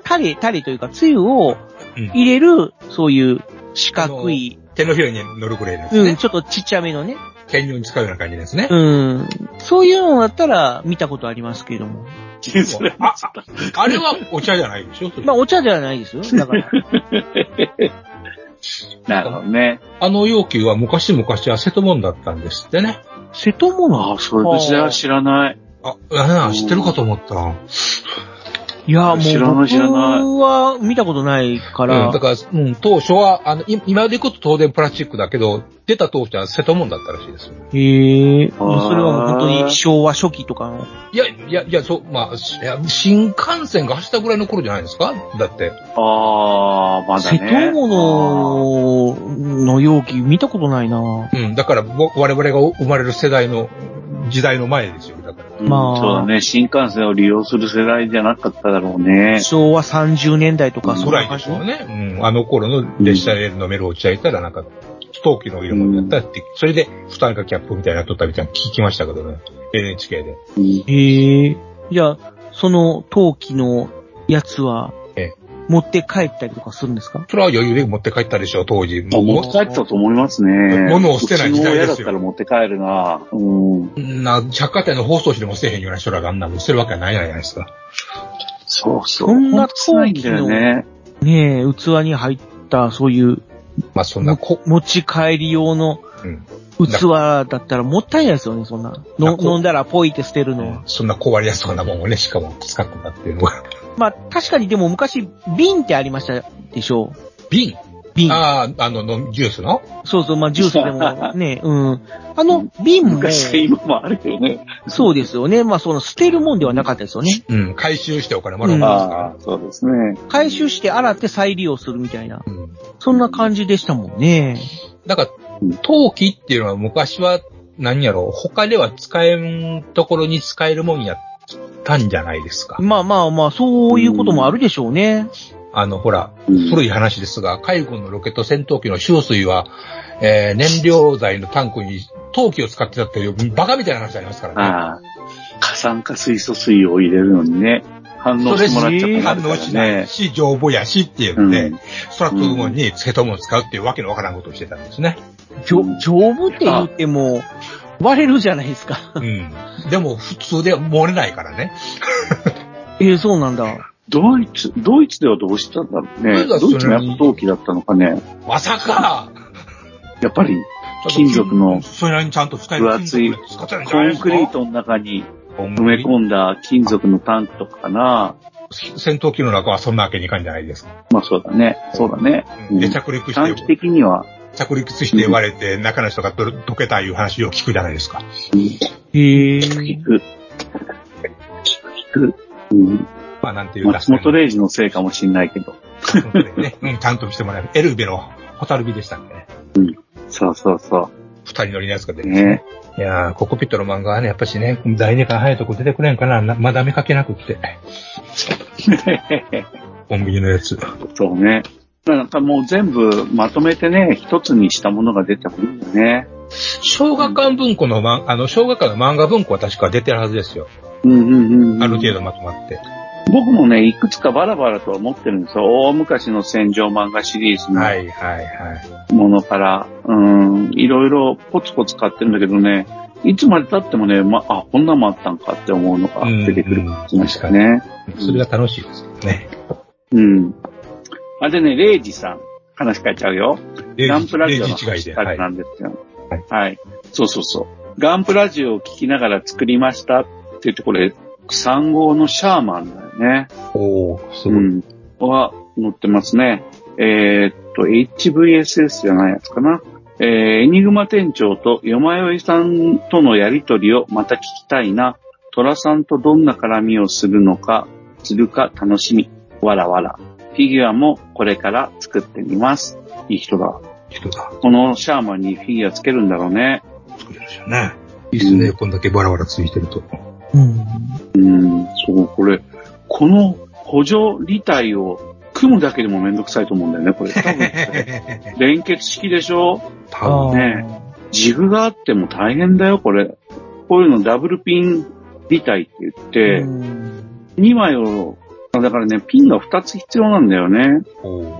タレ、タレというか、つゆをうん。入れる、そういう四角い、手のひらに乗るぐらいですうん、ね。ちょっとちっちゃめのね、兼用に使うような感じですね。うん。そういうのだったら見たことありますけども。それ あ、あれはお茶じゃないでしょ？まあ、お茶ではないですよ。だから。なるほどね。あの容器は昔々は瀬戸物だったんですってね。瀬戸物ああ、それ別では知らない。あ、あ知ってるかと思った。いや、もう知らない知らない僕は見たことないから。うん、だから、うん、当初は、あの、い今でいくと当然プラスチックだけど、出た当初は瀬戸物だったらしいですよ。へえ、それはもう本当に昭和初期とかの。いや、いや、いや、そう、まあ、しいや新幹線が走ったぐらいの頃じゃないですか？だって。ああ、まだ瀬ね。戸物の容器見たことないなうん、だから、ぼ我々が生まれる世代の、時代の前ですよ。だから。うんまあそうだね。新幹線を利用する世代じゃなかっただろうね。昭和30年代とか、ぐらいでしょうね。うん。あの頃の列車で飲めるお茶いたら、なんか、陶器の色物やったって、それで、蓋がキャップみたいなの取ったみたいなの聞きましたけどね。NHK で。うんへえ。じゃあ、その陶器のやつはええ、持って帰ったりとかするんですか？それは余裕で持って帰ったでしょう、当時。あ持って帰ってたと思いますね。物を捨てない時代ですようちの親だったら持って帰るな。うん。な、百貨店の包装紙でも捨てへんような人らがあんなの捨てるわけはないじゃないですか。そうそう。そんなほと少ないんだよね。ねえ、器に入った、そういう、まあそんなこ、持ち帰り用のうん。器だったらもったいないですよね、そんな。飲んだらポイって捨てるのは。そんな壊れやすそうなもんをね、しかも使ってたっていうのが。まあ、確かにでも昔、瓶ってありましたでしょ？う。瓶？瓶。ああ、あの、のジュースの？そうそう、まあ、ジュースでもね、うん。あの、瓶も、昔、今もあるけどね。そうですよね。まあ、その、捨てるもんではなかったですよね。うん。回収してお金もらうんですか？ああ、そうですね。回収して洗って再利用するみたいな。ら。うん。そんな感じでしたもんね。だから、陶器っていうのは昔は、何やろ？う、他では使えんところに使えるもんやったんじゃないですか。まあまあまあ、そういうこともあるでしょうね。あの、ほら、うん古い話ですが、海軍のロケット戦闘機の終水は、えー燃料剤のタンクに陶器を使ってたっていう、バカみたいな話ありますからね。ああ。過酸化水素水を入れるのにね、反応してもらっちゃった反応しないし、丈夫やしっていうんで、うんそら飛ぶもんに瀬戸物を使うっていうわけのわからんことをしてたんですね。丈夫って言っても、割れるじゃないですか。うん。でも普通では漏れないからね。ええそうなんだ。ドイツ、ドイツではどうしたんだろうね。ドイツはドイツのやっぱ陶器だったのかね。まさかやっぱり金属のそれなりにちゃんと使える分厚いコンクリートの中に埋埋め込んだ金属のタンクとかかな。戦闘機の中はそんなわけにいかんじゃないですか。まあそうだね。そうだね。うんで、うん着陸短期して、的には、着陸して割れて、中の人がど溶けたいう話を聞くじゃないですか。へえ。聞く。聞く。聞く。うん。まあ、なんていう松本零士のせいかもしんないけど。ね、うん、ちゃんとしてもらえる。エルベのホタルビでしたんでね。そうそうそ二人乗りのやつが出う。てね。いやー、ココピットの漫画はね、やっぱしね、第二巻早いとこ出てくれんかな、なまだ見かけなくって。コンビニのやつ。そうね。なんかもう全部まとめてね、一つにしたものが出てもいいよね。小学館文庫のま、あの、小学館の漫画文庫は確か出てるはずですよ。うんうんうん。ある程度まとまって。僕もね、いくつかバラバラとは思ってるんですよ。大昔の戦場漫画シリーズのはいはいはい。ものから、うん、いろいろポツポツ買ってるんだけどね、いつまで経ってもね、ま、あ、こんなのもあったんかって思うのが出てくる感じましたね。それが楽しいですよね。うん。あ、でね、レイジさん、話変えちゃうよ。ガンプラジオの0時違いで。はいハッシュタグな。んですよ。はい。そうそうそう。ガンプラジオを聞きながら作りましたって言って、これ、3号のシャーマンだよね。おー、すごい。うん。は、載ってますね。えーっと、HVSS じゃないやつかな。えー、エニグマ店長とよまよいさんとのやりとりをまた聞きたいな。トラさんとどんな絡みをするのか、するか楽しみ。わらわら。フィギュアもこれから作ってみます。いい人だ。人だ。このシャーマンにフィギュアつけるんだろうね。作れるじゃんね。いいっすね、こんだけバラバラついてると。うん。うん、そう、これ、この補助履体を組むだけでもめんどくさいと思うんだよね、これ。多分連結式でしょ？多分ねジグがあっても大変だよ、これ。こういうのダブルピン履体って言って、2枚を、だからね、ピンが2つ必要なんだよね。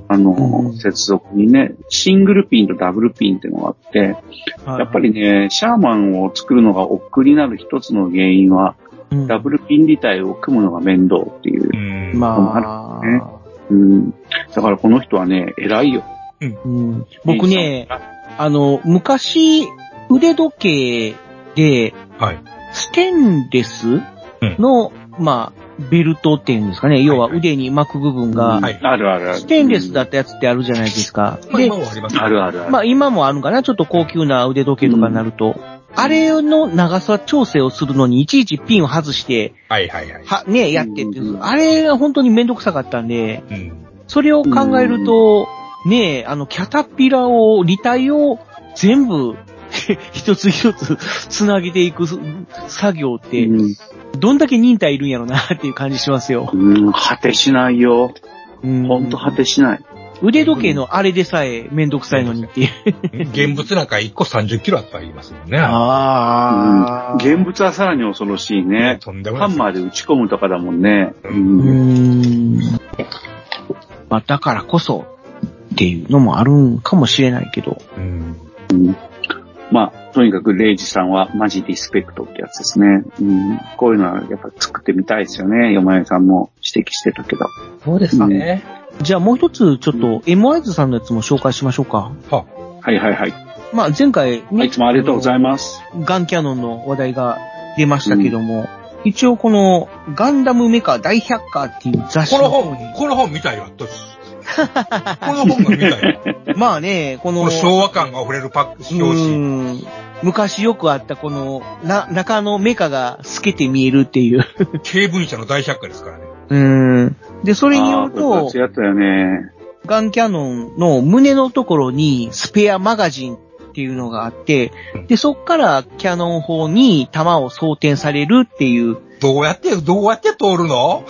あの、うん接続にね、シングルピンとダブルピンっていうのがあって、やっぱりね、シャーマンを作るのが億劫になる一つの原因は、りダブルピン履体を組むのが面倒っていうう。ん。まあ、ねうん。だからこの人はね、偉いよ。うん僕ね、あの、昔、腕時計で、はい。ステンレスの、まあ、ベルトっていうんですかね。要は腕に巻く部分が、はいあるあるある。ステンレスだったやつってあるじゃないですか。まあ、で今、もありますあるあるある。まあ今もあるんかなちょっと高級な腕時計とかになると。あれの長さ調整をするのにいちいちピンを外して、はいはいはい。は、ね、やってってう、んあれが本当にめんどくさかったんで、うん。それを考えると、ねあの、キャタピラを、履体を全部、一つ一つ繋げていく作業って、うんどんだけ忍耐いるんやろなっていう感じしますよ。うん、果てしないよ。うんほんと果てしない。腕時計のあれでさえめんどくさいのにっていう。現物なんか1個30キロあったら言いますもんね。あうん現物はさらに恐ろしいね。とんでもない。ハンマーで打ち込むとかだもんね。ううーん。まあ、だからこそっていうのもあるんかもしれないけど。うん。まあ、とにかくレイジさんはマジリスペクトってやつですね。うん、こういうのはやっぱ作ってみたいですよね。よまよさんも指摘してたけど。そうですね。じゃあもう一つちょっと M ワイズさんのやつも紹介しましょうか。ははいはいはい。まあ前回ね、いつもありがとうございます。ガンキャノンの話題が出ましたけども、一応このガンダムメカ大百科っていう雑誌この本この本見たいわ。この本が見たいわ。まあね、この、この昭和感が溢れるパック、表紙。うん昔よくあったこの、な、中のメカが透けて見えるっていう。経文社の大百科ですからね。うん。で、それによるとったよね。ガンキャノンの胸のところにスペアマガジンっていうのがあって、で、そっからキャノン砲に弾を装填されるっていう、どうやって、どうやって通るの？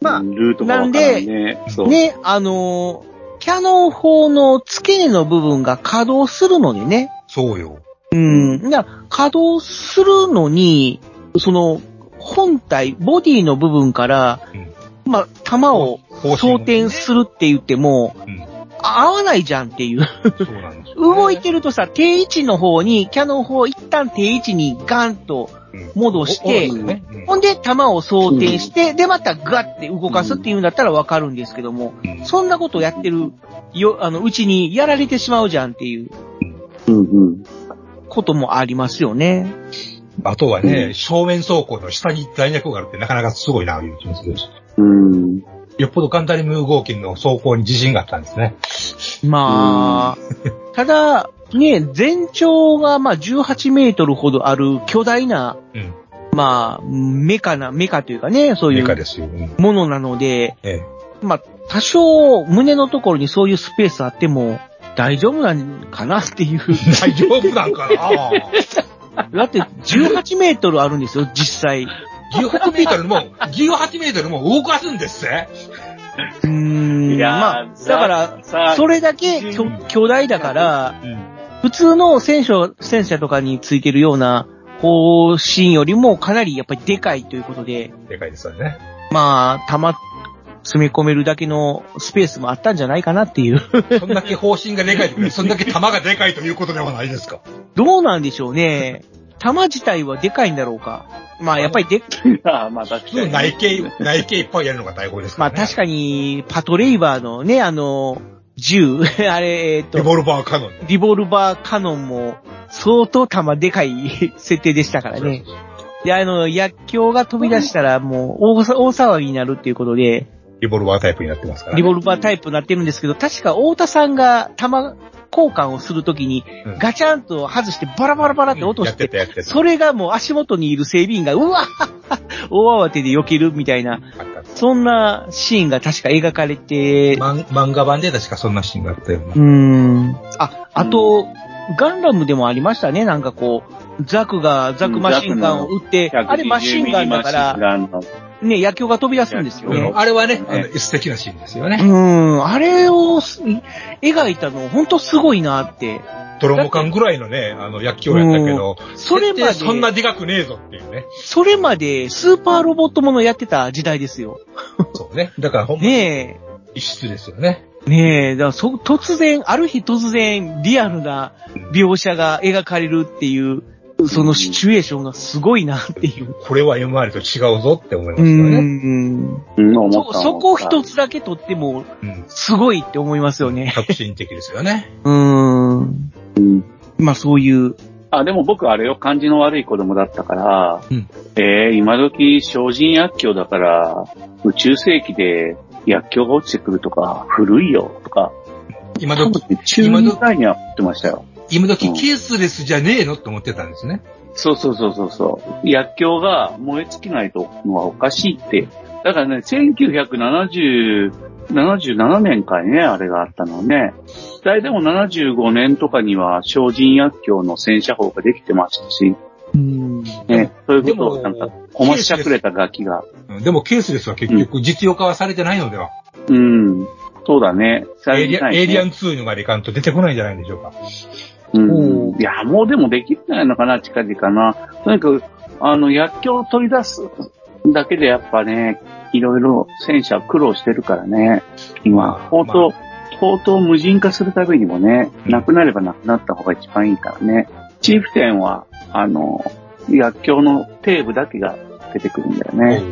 まあうんルートがわからんね。そう。ね、あのーキャノン砲の付け根の部分が稼働するのでね、そうよ。うん。だから稼働するのに、その、本体、ボディの部分から、まあ、弾を方針装填するって言っても、うん。あ合わないじゃんっていう。そうなんですよ、動いてるとさ、定位置の方に、キャノン砲を一旦定位置にガンとうん戻しておおねうんほんで、弾を装填して、で、またガッて動かすっていうんだったらわかるんですけども、うんそんなことやってる、よ、あの、うちにやられてしまうじゃんっていううんうん。こともありますよね。あとはね、正面走行の下に弾薬があるってなかなかすごいな、いう気もするし。うん。よっぽどガンダリム合金の走行に自信があったんですね。まあ、ただ、ね、全長がまあ18メートルほどある巨大な、うん。まあ、メカな、メカというかね、そういうメカですよ。うん。ものなので、えまあ、多少胸のところにそういうスペースあっても大丈夫なんかなっていう。え。大丈夫なんかな？だって18メートルあるんですよ、実際。18メートルも、18メートルも動かすんですってうーん。いやーまあ、だから、さそれだけ巨巨大だから、うん。普通の戦車、戦車とかについてるような方針よりもかなりやっぱりでかいということで、でかいですよね。まあ、弾、詰め込めるだけのスペースもあったんじゃないかなっていう。そんだけ方針がでかい そんだけ弾がでかいということではないですか。どうなんでしょうね。玉自体はでかいんだろうか。まあやっぱりで、あ あ、まあ確普通かに。内径、内径いっぱいやるのが大砲ですからね。まあ確かに、パトレイバーのね、あの、銃、あれ、えっと、リボルバーカノンね。リボルバーカノンも相当弾でかい 設定でしたからね。で、あの、薬莢が飛び出したらもう大さ大騒ぎになるっていうことで、リボルバータイプになってますから、ね。リボルバータイプになってるんですけど、確か太田さんが弾交換をするときにうんガチャンと外してバラバラバラって落として、やって。それがもう足元にいる整備員が、うわ大慌てで避けるみたいな、そんなシーンが確か描かれて、漫漫画版で確かそんなシーンがあったような。うーん。あ、あと、ガンダムでもありましたね。なんかこう、ザクがザクマシンガンを撃って、あれマシンガンだから、ら、ね、野球が飛び出すんですよね。あれはね、あのね素敵なシーンですようね。ん、あれをす描いたの、ほんとすごいなって。ドロモカンぐらいのね、あの、薬莢やったけど、それまで、そんなでかくねえぞっていうね。それまでスーパーロボットものやってた時代ですよ。そうね。だからほんまね異質ですよね。え、ねえ、だからそ突然、ある日突然、リアルな描写が描かれるっていう、そのシチュエーションがすごいなっていう。これは今までと違うぞって思いますうよね。ん。うん、思った。そ、そこ一つだけとっても、うん。すごいって思いますよね。革新的ですよね。うーん。うんまあそういう、あ、でも僕あれよ、感じの悪い子供だったから、うんえー、今時精進薬莢だから、宇宙世紀で薬莢が落ちてくるとか、古いよとか、今時、ね中2ぐらいには思ってましたよ。今時ケースレスじゃねえのって思ってたんですね。そうそうそうそうそう。薬莢が燃え尽きないとのはおかしいって。だからね、1970、77年かにね、あれがあったのね。大体も75年とかには精進薬莢の戦車砲ができてましたし、うん。ね、そういうことをなんか、こましゃくれたガキが。うんでもケースレスは結局実用化はされてないのでは。うん。そうだね。エイリアン、エイリアン。ン2にまでいかんと出てこないんじゃないでしょうか。うん。いや、もうでもできるんじゃないのかな、近々な。とにかく、あの、薬莢を取り出すだけでやっぱね、いろいろ戦車苦労してるからね。今、相当、相当無人化するためにもね、うんなくなればなくなった方が一番いいからね。チーフ店は、あの、薬莢のテープだけが出てくるんだよね。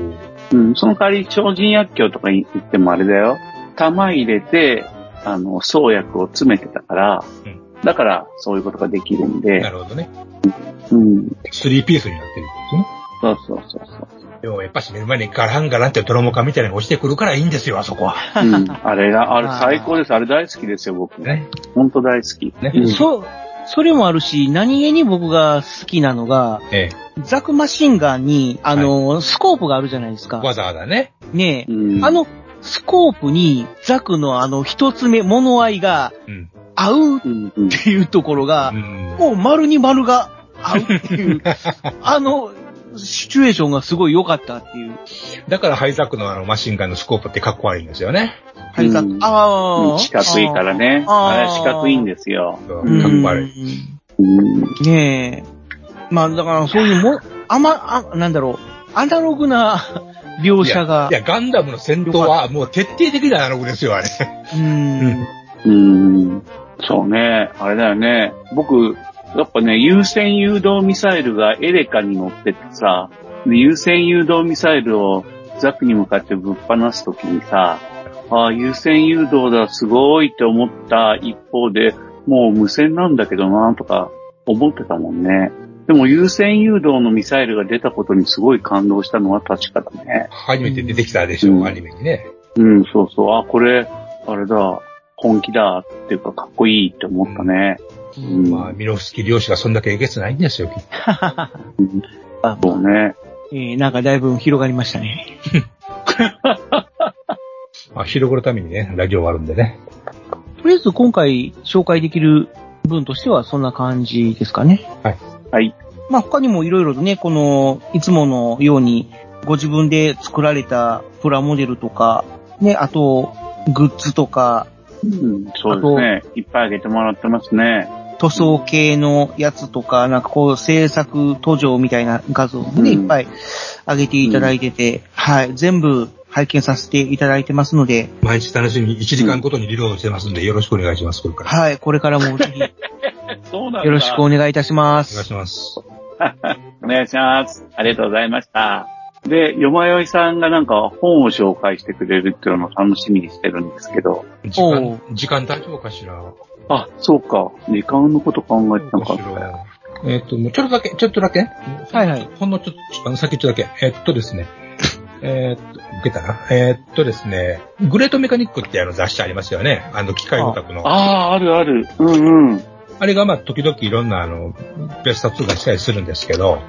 うん、その代わり、超人薬莢とか言ってもあれだよ。弾入れて、あの、創薬を詰めてたから、うんだから、そういうことができるんなで、るほどね。うん、3ピースになってるんですね。そうそうそうそう。でもやっぱし目の前にガランガランってドラモカンみたいなのが落ちてくるからいいんですよ、あそこは。うん、あれが、あれ最高です。あれ大好きですよ、僕ね。ね。ほんと大好き。ねうんそ、それもあるし、何気に僕が好きなのが、えザクマシンガンに、あの、スコープがあるじゃないですかえ。。わざわざね。ねえ、うん、あの、スコープにザクのあの一つ目、物合いがうん。合うっていうところがう、ん。もう丸に丸が合うっていう、あの、シチュエーションがすごい良かったっていう。だからハイザックのあのマシンガンのスコープってかっこ悪いんですよね。はい、ザクうんああ。四角いからね。あーあれ四角いんですよ。かっうん。こ悪い。うん、ねえ。まあ、だからそういうも、あま、あ、なんだろう、アナログな 描写がいや、いやガンダムの戦闘はもう徹底的なアナログですよ、あれ。うん。うん。そうね。あれだよね。僕、やっぱね、優先誘導ミサイルがエレカに乗っててさ、で優先誘導ミサイルをザクに向かってぶっ放すときにさ、ああ、優先誘導だ、すごいって思った一方で、もう無線なんだけどな、とか思ってたもんね。でも優先誘導のミサイルが出たことにすごい感動したのは確かだね。初めて出てきたでしょ、うんアニメにね。うん、そうそう。あ、これ、あれだ、本気だっていうかかっこいいって思ったね。うんまあ、ミノフスキー漁師がそんだけえげつないんですよ、きっとあそうね。えーなんかだいぶ広がりましたね。まあ、広がるためにね、ラジオはあるんでね。とりあえず今回紹介できる分としてはそんな感じですかね。はい。まあ他にもいろいろとね、この、いつものようにご自分で作られたプラモデルとか、ね、あと、グッズとか、うん、そうですね。いっぱいあげてもらってますね。塗装系のやつとか、なんかこう制作途上みたいな画像もね、うんいっぱい上げていただいてて、はい、全部拝見させていただいてますので、毎日楽しみに1時間ごとにリロードしてますんで、よろしくお願いします、これから。はい、これからもぜひよ そうなんだ。ろしくお願いいたしまお願いす。します。お願いします。ありがとうございました。で、よまよいさんがなんか本を紹介してくれるっていうのを楽しみにしてるんですけど。時間、時間大丈夫かしらあ、そうか。時間のこと考えてなかったよ。えっ、と、もうちょっとだけ、ちょっとだけ？はいはい。ほんのちょっと、あの、先ちょっとだけ。えっとですね。えっと、受けたな。えっとですね、グレートメカニックってあの雑誌ありますよね。あの、機械オタクの。ああ、あるある。うんうん。あれがまあ、時々いろんなあの、別冊がしたりするんですけど、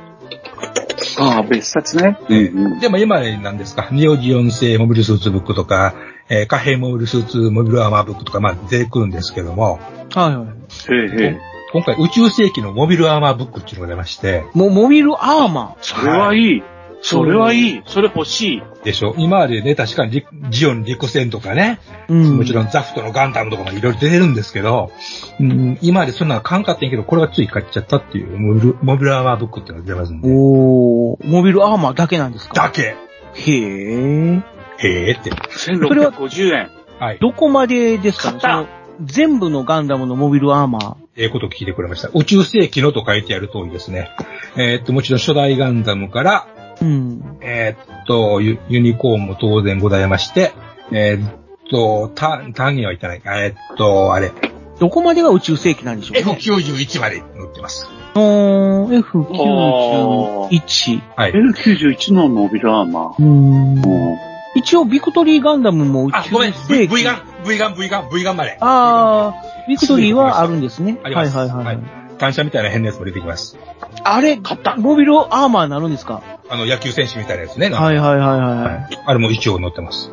ああ、別冊ね。うんうん。でも今なんですか、ネオジオン製モビルスーツブックとか、えー貨幣モビルスーツモビルアーマーブックとか、まあ出てくるんですけども、はいはい。へえへえ。今回宇宙世紀のモビルアーマーブックっていうのが出まして、もう、モビルアーマそれはいい。それはいい。それ欲しい。でしょ？今までね、確かにリジオン陸戦とかね、ー。うん。もちろんザフトのガンダムとかもいろいろ出てるんですけど、うん、今までそんなの買わんかったんやけど、これはつい買っちゃったっていうモビルモビルアーマーブックっていうのが出ますんで。おー、モビルアーマーだけなんですか？だけへー。へーって。1650円。はい。どこまでですかね？全部のガンダムのモビルアーマー。ええこと聞いてくれました。宇宙世紀のと書いてある通りですね。えーっと、もちろん初代ガンダムから、うん。えーっとユ、ユニコーンも当然ございまして、えーっと、タ単位はいかない。えーっと、あれ、どこまでが宇宙世紀なんでしょうね。F91 まで載ってます。おー、F91。はい。L91 のモビルアーマー。うん。うん一応、ビクトリーガンダムも宇あ、ごめん、宙 V, 世紀。V ガン、V ガン、V ガン、V ガンまで。あー、ビクトリーはあるんですね。あります。はいはいはい。単車みたいな変なやつも出てきます。あれ、買ったモビルアーマーになるんですかあの、野球選手みたいなやつね。はいはいはいはい。はい。あれも一応載ってます。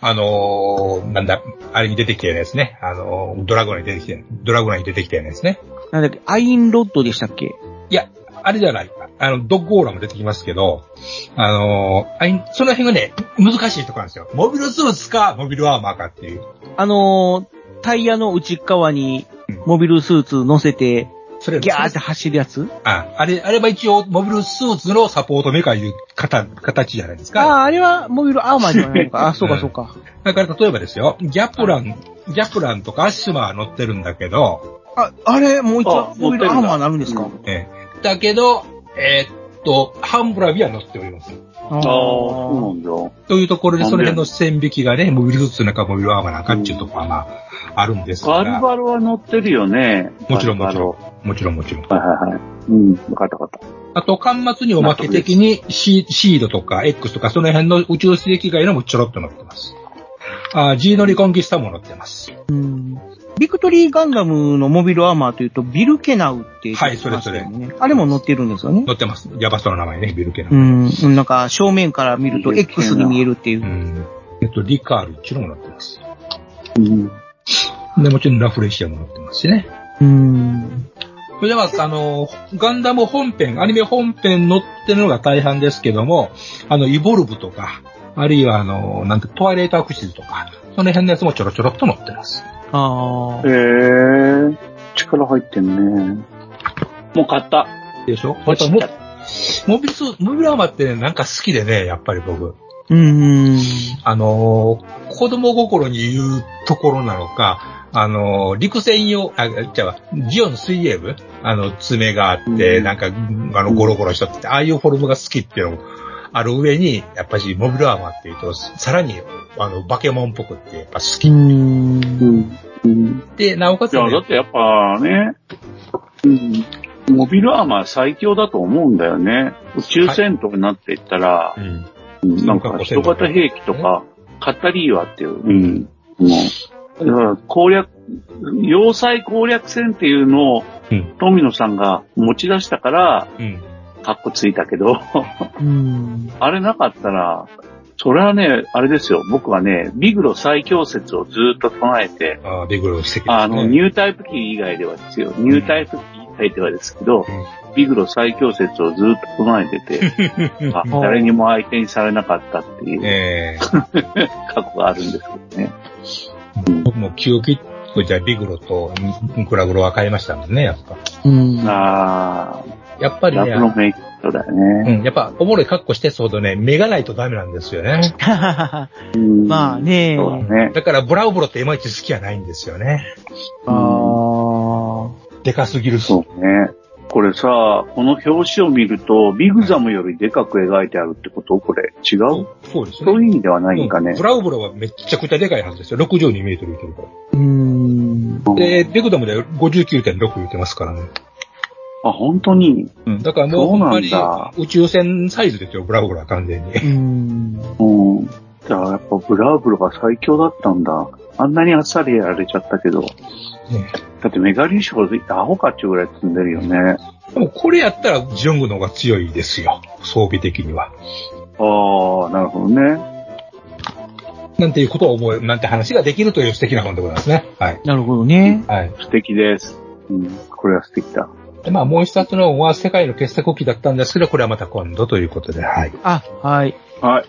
あのー、なんだ、あれに出てきたようなやつね。あのー、ドラゴンに出てきた、ドラゴンに出てきたようなやつね。なんだっけ、アインロッドでしたっけいや、あれじゃない。あの、ドッグオーラも出てきますけど、あのーあいその辺がね、難しいところなんですよ。モビルスーツか、モビルアーマーかっていう。あのー、タイヤの内側にモビルスーツ乗せて、それギャーって走るやつ？あ、あれ、あれは一応、モビルスーツのサポートメカいう形、形じゃないですか。ああ、あれはモビルアーマーじゃないのか。あ、そうかそうか。だから例えばですよ、ギャプラン、ギャプランとかアシュマー乗ってるんだけど、あ、あれ、もう一あ応、モビルアーマーになるんですか？ええだけど、えーっと、ハンブラビは乗っております。あああ、そうなんだ。というところで、その辺の線引きがね、モビルスーツなんかモビルアーマーなんかっていうところはまあ、あるんですが。ガルバロは乗ってるよね。もちろんもちろん。もちろんもちろん。はいはいはい。うん、わかったわかっあと、端末におまけ的にシシードとか X とかその辺の宇宙世紀外のもちょろっと乗ってます。あ G のリコンキスタも乗ってます。うんビクトリーガンダムのモビルアーマーというと、ビルケナウって言ってはいそれそれあれも乗ってるんですよね。乗ってます。ヤバストの名前ね、ビルケナ。うん。なんか、正面から見ると X に見えるっていうう。ん。えっと、リカールっていうのも乗ってます。た。うん。で、もちろんラフレシアも乗ってますしね。うん。それでは、あの、ガンダム本編、アニメ本編乗ってるのが大半ですけども、あの、イボルブとか、あるいは、あの、なんて、トワイレイトアクシズとか、その辺のやつもちょろちょろっと乗ってます。あへえ、力入ってんね。もう買った。でしょ？もモビルス、モビルアーマーってね、なんか好きでね、やっぱり僕。うん。あのー子供心に言うところなのか、あのー陸戦用、あ、じゃあ、ジオン水泳部？あの、爪があって、なんか、あの、ゴロゴロしとって、ああいうフォルムが好きっていうのもある上に、やっぱし、モビルアーマーっていうと、さらに、あの、バケモンっぽくって、やっぱ好き。うん。うん。で、なおかつ、いや、だってやっぱね、うん。モビルアーマー最強だと思うんだよね。宇宙戦闘になっていったら、うん。うんなんか人型兵器とか、カッタリーワっていう、うん。もう、だから攻略、要塞攻略戦っていうのを、うん富野さんが持ち出したから、うん。カッコついたけど、うん。あれなかったら、それはね、あれですよ。僕はね、ビグロ最強説をずっと唱えて、ああ、ビグロね。あの、ニュータイプ機以外ではですよ。ニュータイプ機以外ではですけど、ビグロ最強説をずっと唱えてて、あ誰にも相手にされなかったっていうええ 過去があるんですけどね。僕も記憶じゃあビグロとクラグロは変えましたもんね、やっぱ。うん。あやっぱりね、ラブのメイクだよね。うん、やっぱ、おもろい格好してそうとね、目がないとダメなんですよね。う んまあねそうだね。だから、ブラウブロっていまいち好きじゃないんですよね。あでかすぎるし。そうね。これさ、この表紙を見ると、ビグザムよりでかく描いてあるってこと？これ、違う？そうですね。そういう意味ではないんかねうんブ。ラウブラはめっちゃくちゃでかいはずですよ。62メートルいけるから。うーん。で、ベグダムで59.6言ってますからね。あ、本当に？うん。だからもうそうなんほんまにだ宇宙船サイズですよ、ブラウブラは完全に。うーん。うん。じゃあやっぱブラウブルが最強だったんだ。あんなにあっさりやられちゃったけど。だってメガリュ賞でアホかっちゅうぐらい積んでるよね。でもこれやったらジョングの方が強いですよ。装備的には。ああ、なるほどね。なんていうことを思う、なんて話ができるという素敵な本でございますね。はい。なるほどね。はい。素敵です。うん。これは素敵だ。で、まあもう一つの本は世界の傑作期だったんですけど、これはまた今度ということで、はい。あ、はい。はい。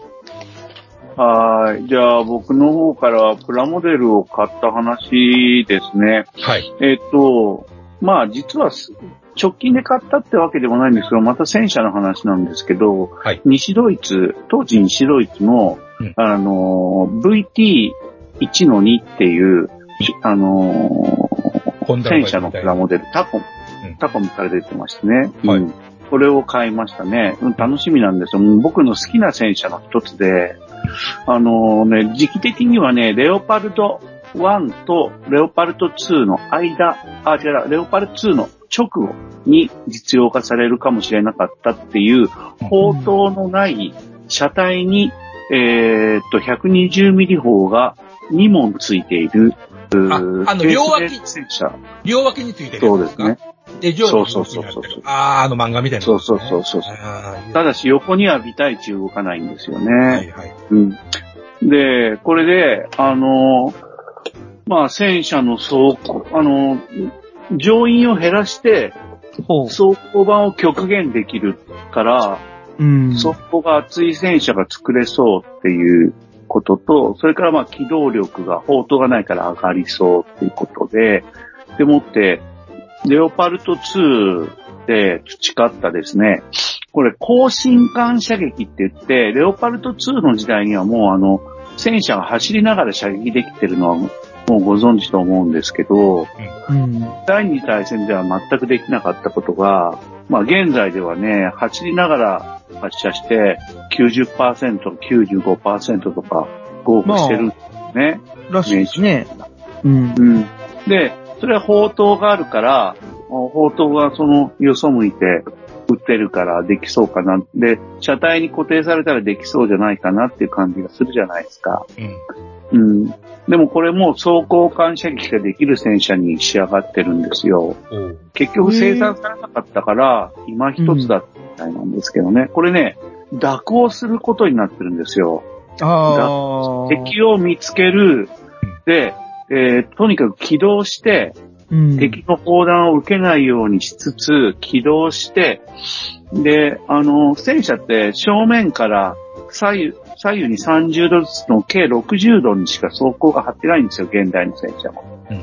はい。じゃあ僕の方からはプラモデルを買った話ですね。はい。えっと、まあ実はす直近で買ったってわけでもないんですけど、また戦車の話なんですけど、はい西ドイツ、当時西ドイツの、うんあの、VT1 の2っていう、あの、戦車のプラモデル、タコムうん、タコムから出てましてね。はいうんこれを買いましたね。うん、楽しみなんですよ。僕の好きな戦車の一つで、あのね、時期的にはね、レオパルト1とレオパルト2の間、あ、違う、レオパルト2の直後に実用化されるかもしれなかったっていう、砲塔のない車体に、えーっと、120ミリ砲が2門ついている、ああの両脇。両脇についてるそうですね。。で、上下にそうそうそうそうああ、あの漫画みたいな、そうそうそうそうただし横には微対値動かないんですよね。はいはい。うん。で、これで、あの、まあ、戦車の走行、あの、乗員を減らして。走行版を極限できるから、うん。走行が熱い戦車が作れそうっていうことと、それからまあ機動力が、砲塔がないから上がりそうっていうことで、でもって、レオパルト2で培ったですね、これ、高心間射撃って言って、レオパルト2の時代にはもうあの、戦車が走りながら射撃できてるのはもうご存知と思うんですけど、うん。第二次大戦では全くできなかったことが、まあ現在ではね、走りながら発射して90%、95%とか合格してるんですね。らしいですね。うん。うん。で、それは砲塔があるから、砲塔がそのよそ向いて撃ってるからできそうかな。で、車体に固定されたらできそうじゃないかなっていう感じがするじゃないですか。うん。うん。でもこれも走行間射撃ができる戦車に仕上がってるんですよ。おう結局生産されなかったから、今一つだったみたいなんですけどね。これね、蛇行することになってるんですよ。ああ。敵を見つける。で、えーとにかく起動して、うん。敵の砲弾を受けないようにしつつ、起動して、で、あの、戦車って正面から左右、左右に30度ずつの計60度にしか走行が張ってないんですよ、現代の戦車も。うん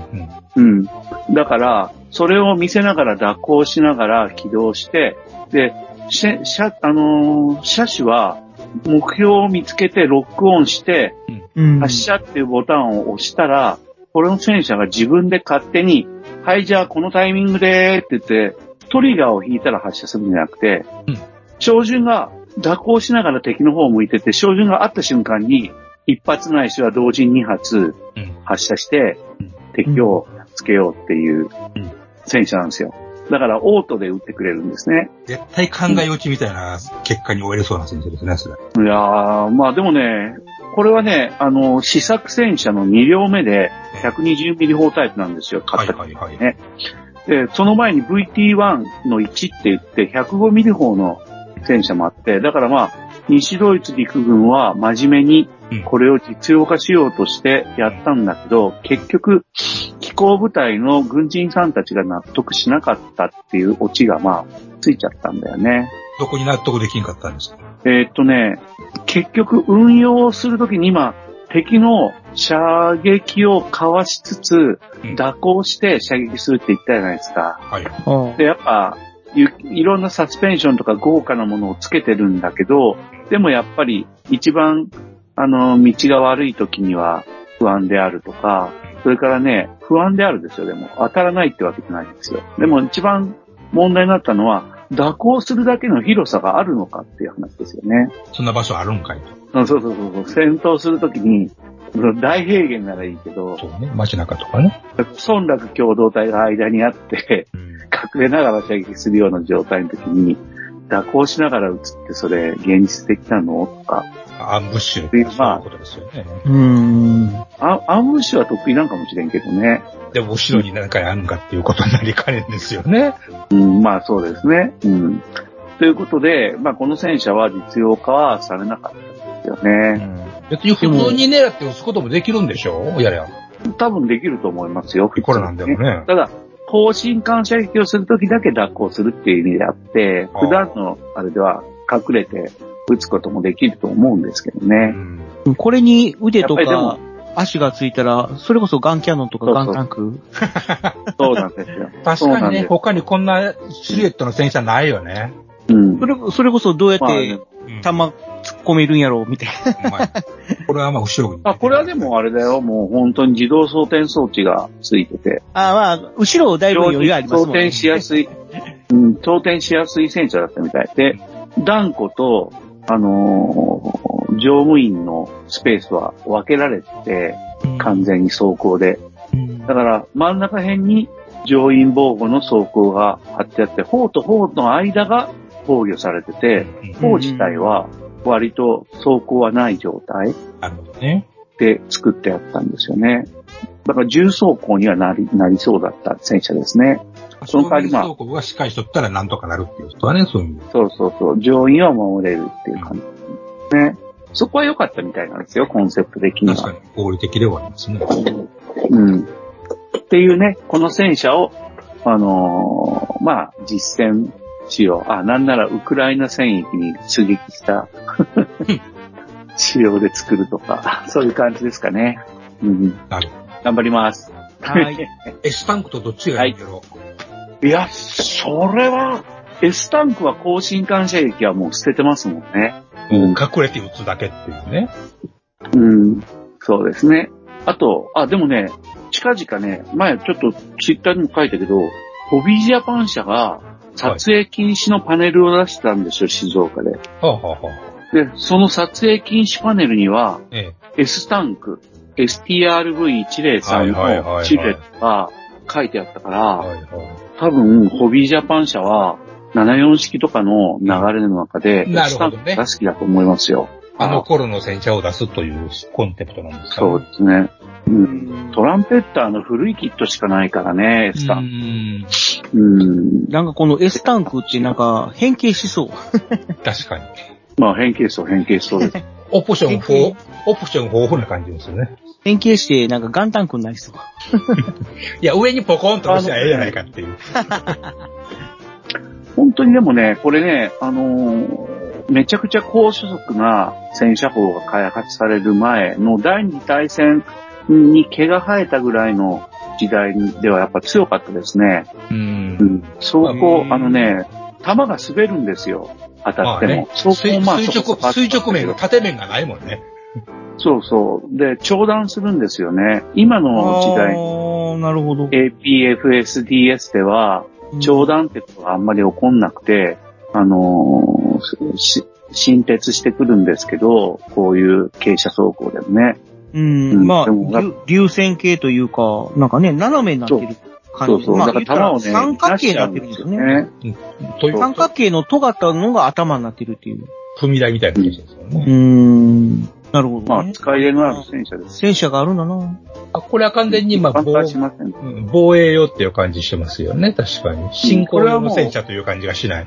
うん。うん。だから、それを見せながら蛇行しながら起動して、で、し車、あのー車種は目標を見つけてロックオンして、うん。発射っていうボタンを押したら、これの戦車が自分で勝手に、はい、じゃあこのタイミングでって言って、トリガーを引いたら発射するんじゃなくて、うん照準が蛇行しながら敵の方を向いてて、照準があった瞬間に、一発ないしは同時に2発うん発射してうん、敵をつけようっていううん戦車なんですよ。だからオートで撃ってくれるんですね。絶対考え落ちみたいな結果に終えれそうな先生ですね、それ。いやー、まあでもね、これはね、あの、試作戦車の2両目で120ミリ砲タイプなんですよ、買ったはいはいはいね。で、その前に VT1 の1って言って105ミリ砲の戦車もあって、だからまあ、西ドイツ陸軍は真面目にうんこれを実用化しようとしてやったんだけど、結局、機構部隊の軍人さんたちが納得しなかったっていうオチがまあ、ついちゃったんだよね。どこに納得できんかったんですか？えーっとね、結局運用するときに今、敵の射撃をかわしつつ、うん蛇行して射撃するって言ったじゃないですか。はい。あで、やっぱ、いいろんなサスペンションとか豪華なものをつけてるんだけど、でもやっぱり一番、あの、道が悪い時には不安であるとか、それからね、不安であるですよ、でも。当たらないってわけじゃないんですよ。でも一番問題になったのは、蛇行するだけの広さがあるのかっていう話ですよね。そんな場所あるんかいと。うんそうそうそうそう。戦闘するときに、大平原ならいいけど、そうね。街中とかね。村落共同体が間にあって、うん。隠れながら射撃するような状態の時に、蛇行しながら撃つってそれ現実的なの？とか、アンブッシュでっていうことですよね。うーん。あアンブッシュは得意なんかもしれんけどね。でも後ろに何かあるんかっていうことになりかねんですよね。うん、まあそうですね。うん。ということで、まあこの戦車は実用化はされなかったんですよね。別に普通に狙って撃つこともできるんでしょやれや。多分できると思いますよ。これなんでもね。ただ、方針間射撃をするときだけ蛇行するっていう意味であって、普段のあれでは隠れて撃つこともできると思うんですけどうね。ん。これに腕とか足がついたら、それこそガンキャノンとかガンタンク？そうなんですよ。確かにね、他にこんなシルエットの戦車ないよね。うんそ。れ、それこそどうやって弾突っ込めるんやろうみたいな。これはまあ後ろに。あ、これはでもあれだよ、もう本当に自動装填装置がついてて、ああ、まあ、後ろだいぶ余裕ありますもんね。装填しやすい、うん、装填しやすい戦車だったみたいで、断固と、あのー乗務員のスペースは分けられてて、完全に走行で。うんだから、真ん中辺に乗員防護の走行が貼ってあって、砲と砲の間が防御されてて、砲自体は割と走行はない状態。で作ってあったんですよね。だから重走行にはなり、なりそうだった戦車ですね。その代わりまあ走行がしっかりしとったらなんとかなるっていう人はね、そういう。そうそうそう。乗員は守れるっていう感じですね。そこは良かったみたいなんですよ、コンセプト的には。確かに合理的ではありますね。うん。っていうね、この戦車を、あのーまあ、実戦仕様。あ、なんならウクライナ戦役に出撃した 仕様で作るとか、そういう感じですかね。うん。なるほ頑張ります。はい。ど。S タンクとどっちがいいんだろいや、それは、S タンクは高進艦射撃はもう捨ててますもんね。う。もう隠れて撃つだけっていうね。うん。そうですね。あと、あ、でもね、近々ね、前ちょっとツイッターにも書いたけど、ホビージャパン社が撮影禁止のパネルを出したんですよ、静岡で。はあ、はあはあ、で、その撮影禁止パネルには、え S タンク、STRV103 はいはいはいはいのシルエットが書いてあったから、え。はいはい。多分、ホビージャパン社は、74式とかの流れの中で、なるほどねンクが好きだと思いますよ。あの頃の戦車を出すというコンセプトなんですか？そうですね。うん。トランペッターの古いキットしかないからね、S タうンん。ク。うん。なんかこの S タンクってなんか変形しそう。確かに。まあ、変形層、変形層です。オプション変形4、オプション豊富な感じですよね。変形してなんかガンタンクになりそう。いや、上にポコンと押したらええじゃないかっていう。本当にでもね、これね、あのーめちゃくちゃ高所属な戦車砲が開発される前の第二次大戦に毛が生えたぐらいの時代ではやっぱ強かったですね。う。うんん。走行う、んあのね、弾が滑るんですよ。当たっても。まあね、走垂行まあ垂直、そこそこ垂直面が縦面がないもんね。そうそう。で、長弾するんですよね。今の時代、あーなるほど。APFSDS では、長弾ってことがあんまり起こんなくて、あのーし新鉄してくるんですけど、こういう傾斜走行でもね。うん、うんまあ、流流線形というか、なんかね、斜めになってる感じ。そうそう。まあ、だから言ったら弾をね、三角形になってるんですよね。という三角形の尖ったのが頭になってるっていう。踏み台みたいな感じですようね。ーん。なるほど、ね。まあ、使い入れのある戦車です。戦車があるんだな。あこれは完全に、まあ、防反対しません。うん防衛用っていう感じしてますよね、確かに。進行用の戦車という感じがしない。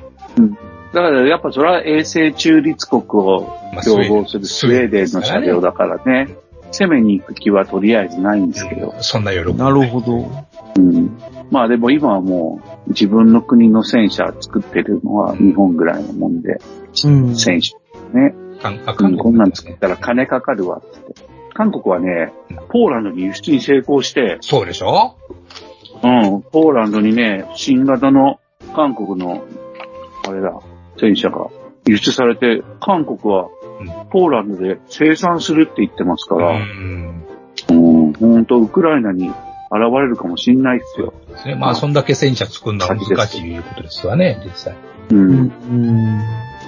だからやっぱそれは衛星中立国をまあ標榜するスウェーデンの車両だからね。攻めに行く気はとりあえずないんですけど。そんな喜び。なるほど。うん。まあでも今はもう自分の国の戦車作ってるのは日本ぐらいのもんで、うん。戦車ね。韓あうん、こんなん作っねたら金かかるわって。韓国はね、ポーランドに輸出に成功して、そうでしょ？うん、ポーランドにね、新型の韓国の、あれだ、戦車が輸出されて、韓国はうんポーランドで生産するって言ってますかうら、ん。うん、ほんとウクライナに現れるかもしんないですよ。ですね。まあ、そんだけ戦車作るのは難しいいうことですわね、実際。うん。うん。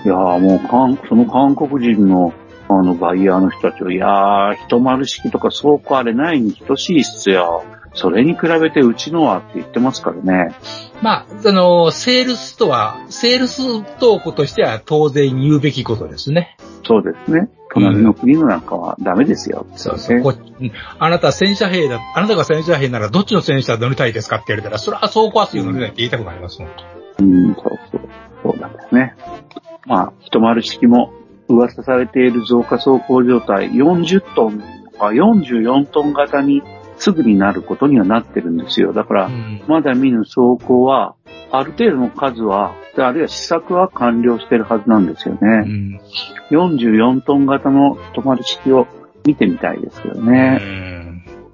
いやーもう韓、その韓国人の、あの、バイヤーの人たちは、いやー、一丸式とか倉庫あれないに等しいっすよ。それに比べてうちのはって言ってますからね。まあ、あの、セールスとは、セールストークとしては当然言うべきことですね。そうですね。隣の国のなんかはダメですよ。そうそう。こうんあなた戦車兵だ、あなたが戦車兵ならどっちの戦車乗りたいですかって言われたら、それは走行圧乗りたいって言いたくなりますもん。うん、そうそう。そうなんですね。まあ、一丸式も噂されている増加走行状態40トンとか44トン型にすぐになることにはなってるんですよ。だから、うんまだ見ぬ走行は、ある程度の数は、あるいは試作は完了してるはずなんですようね。ん44トン型の止まる式を見てみたいですけどね。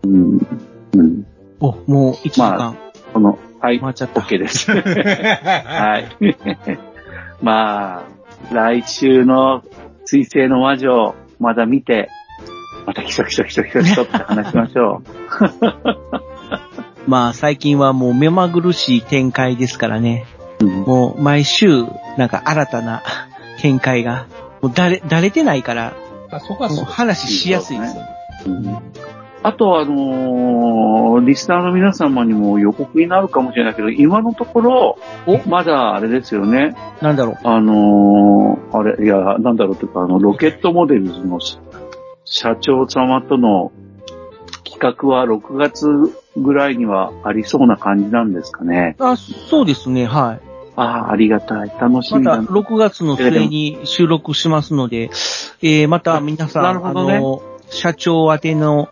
うん。うん。お、もう1時間。まこの、はい、回っちゃった。OK です。はい。まあ、来週の水星の魔女、まだ見て、またひそひそひそひそひそって話しましょ まあ、最近はもう目まぐるしい展開ですからね。う。うんもう毎週、なんか新たな展開が、もうだれ、だれてないから、あそこは話しやすいですよね。うんあとあのーリスナーの皆様にも予告になるかもしれないけど、今のところ、まだあれですよね。なんだろう？あのーあれ、いや、なんだろうというか、あの、ロケットモデルズのし社長様との企画は6月ぐらいにはありそうな感じなんですかね。あ、そうですね、はい。ああ、ありがたい。楽しまたみだな。6月の末に収録しますので、えー、また皆さん、ねあの、社長宛ての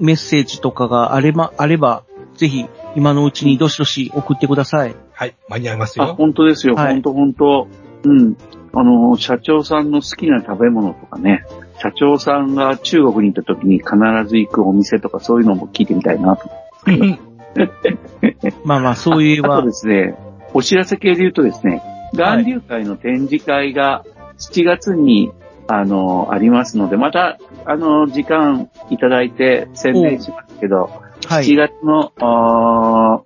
メッセージとかがあれば、あれば、ぜひ今のうちにどしどし送ってください。はい、間に合いますあ、よ。本当ですよ。はい本当本当うん。あの、社長さんの好きな食べ物とかね、社長さんが中国に行った時に必ず行くお店とかそういうのも聞いてみたいなと。まあまあ、そういえばあと、ですね、お知らせ系で言うとですね、岩流会の展示会が7月に、あの、ありますので、また、あの、時間いただいて宣伝しますけど、7はい。月の、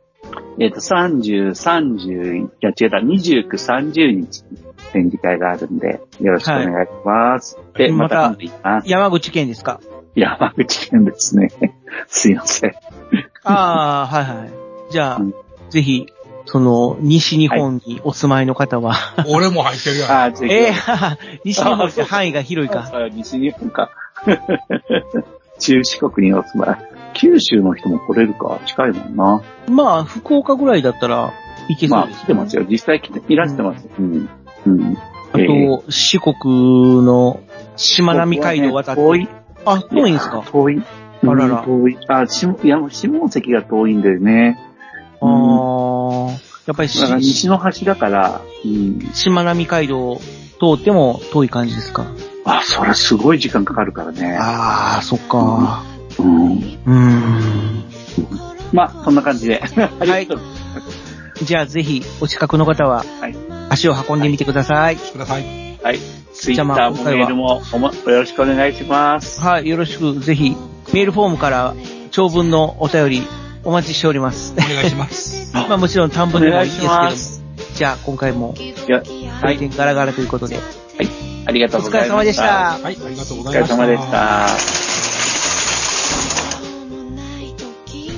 えっ、と、30、30、いや違うだ、29、30日に展示会があるんで、よろしくお願いします。で、ままたます。山口県ですか？山口県ですね。すいません。ああ、はいはい。じゃあ、うんぜひ、その、西日本にお住まいの方は、俺も入ってるやん。あー、ぜひ。ええ 西日本って範囲が広いか。あ西日本か。中四国にお住まい。九州の人も来れるか？近いもんな。まあ、福岡ぐらいだったらいけそまあ、うです、来てますよ。実際来て、いらしてます。うん。うん。あえーと、四国のしまなみ海道渡って。遠い。あ、遠いんですか？遠い。あららうん遠い。あ、しも、いや、下関が遠いんだよね。ああ、やっぱり西の端だから、うん。しまなみ海道通っても遠い感じですか？あ、それすごい時間かかるからね。ああ、そっか。うん。うーん。まあ、そんな感じで。ありがとう。じゃあぜひ、お近くの方ははい、足を運んでみてください。ください。はい。ツイじゃあッターもメールもおもよろしくお願いします。はい、よろしく、ぜひ、メールフォームから長文のお便りお待ちしております。お願いします。まあもちろん短文でもいいですけどもお願いします。じゃあ今回も、いや、はい。ガラガラということで、ありがとおうございまし。疲れ様でしたた。はい、ありがとうおございました。疲れ様でした。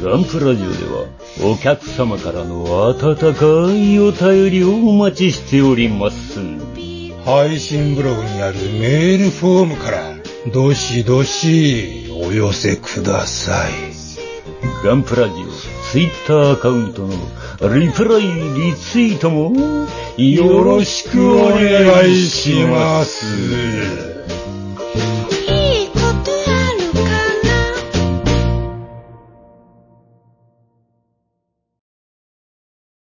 ガンプラジオではお客様からの温かいお便りをお待ちしております。配信ブログにあるメールフォームから、どしどしお寄せください。ガンプラジオツイッターアカウントのリプライ、リツイートも、よろしくお願いします。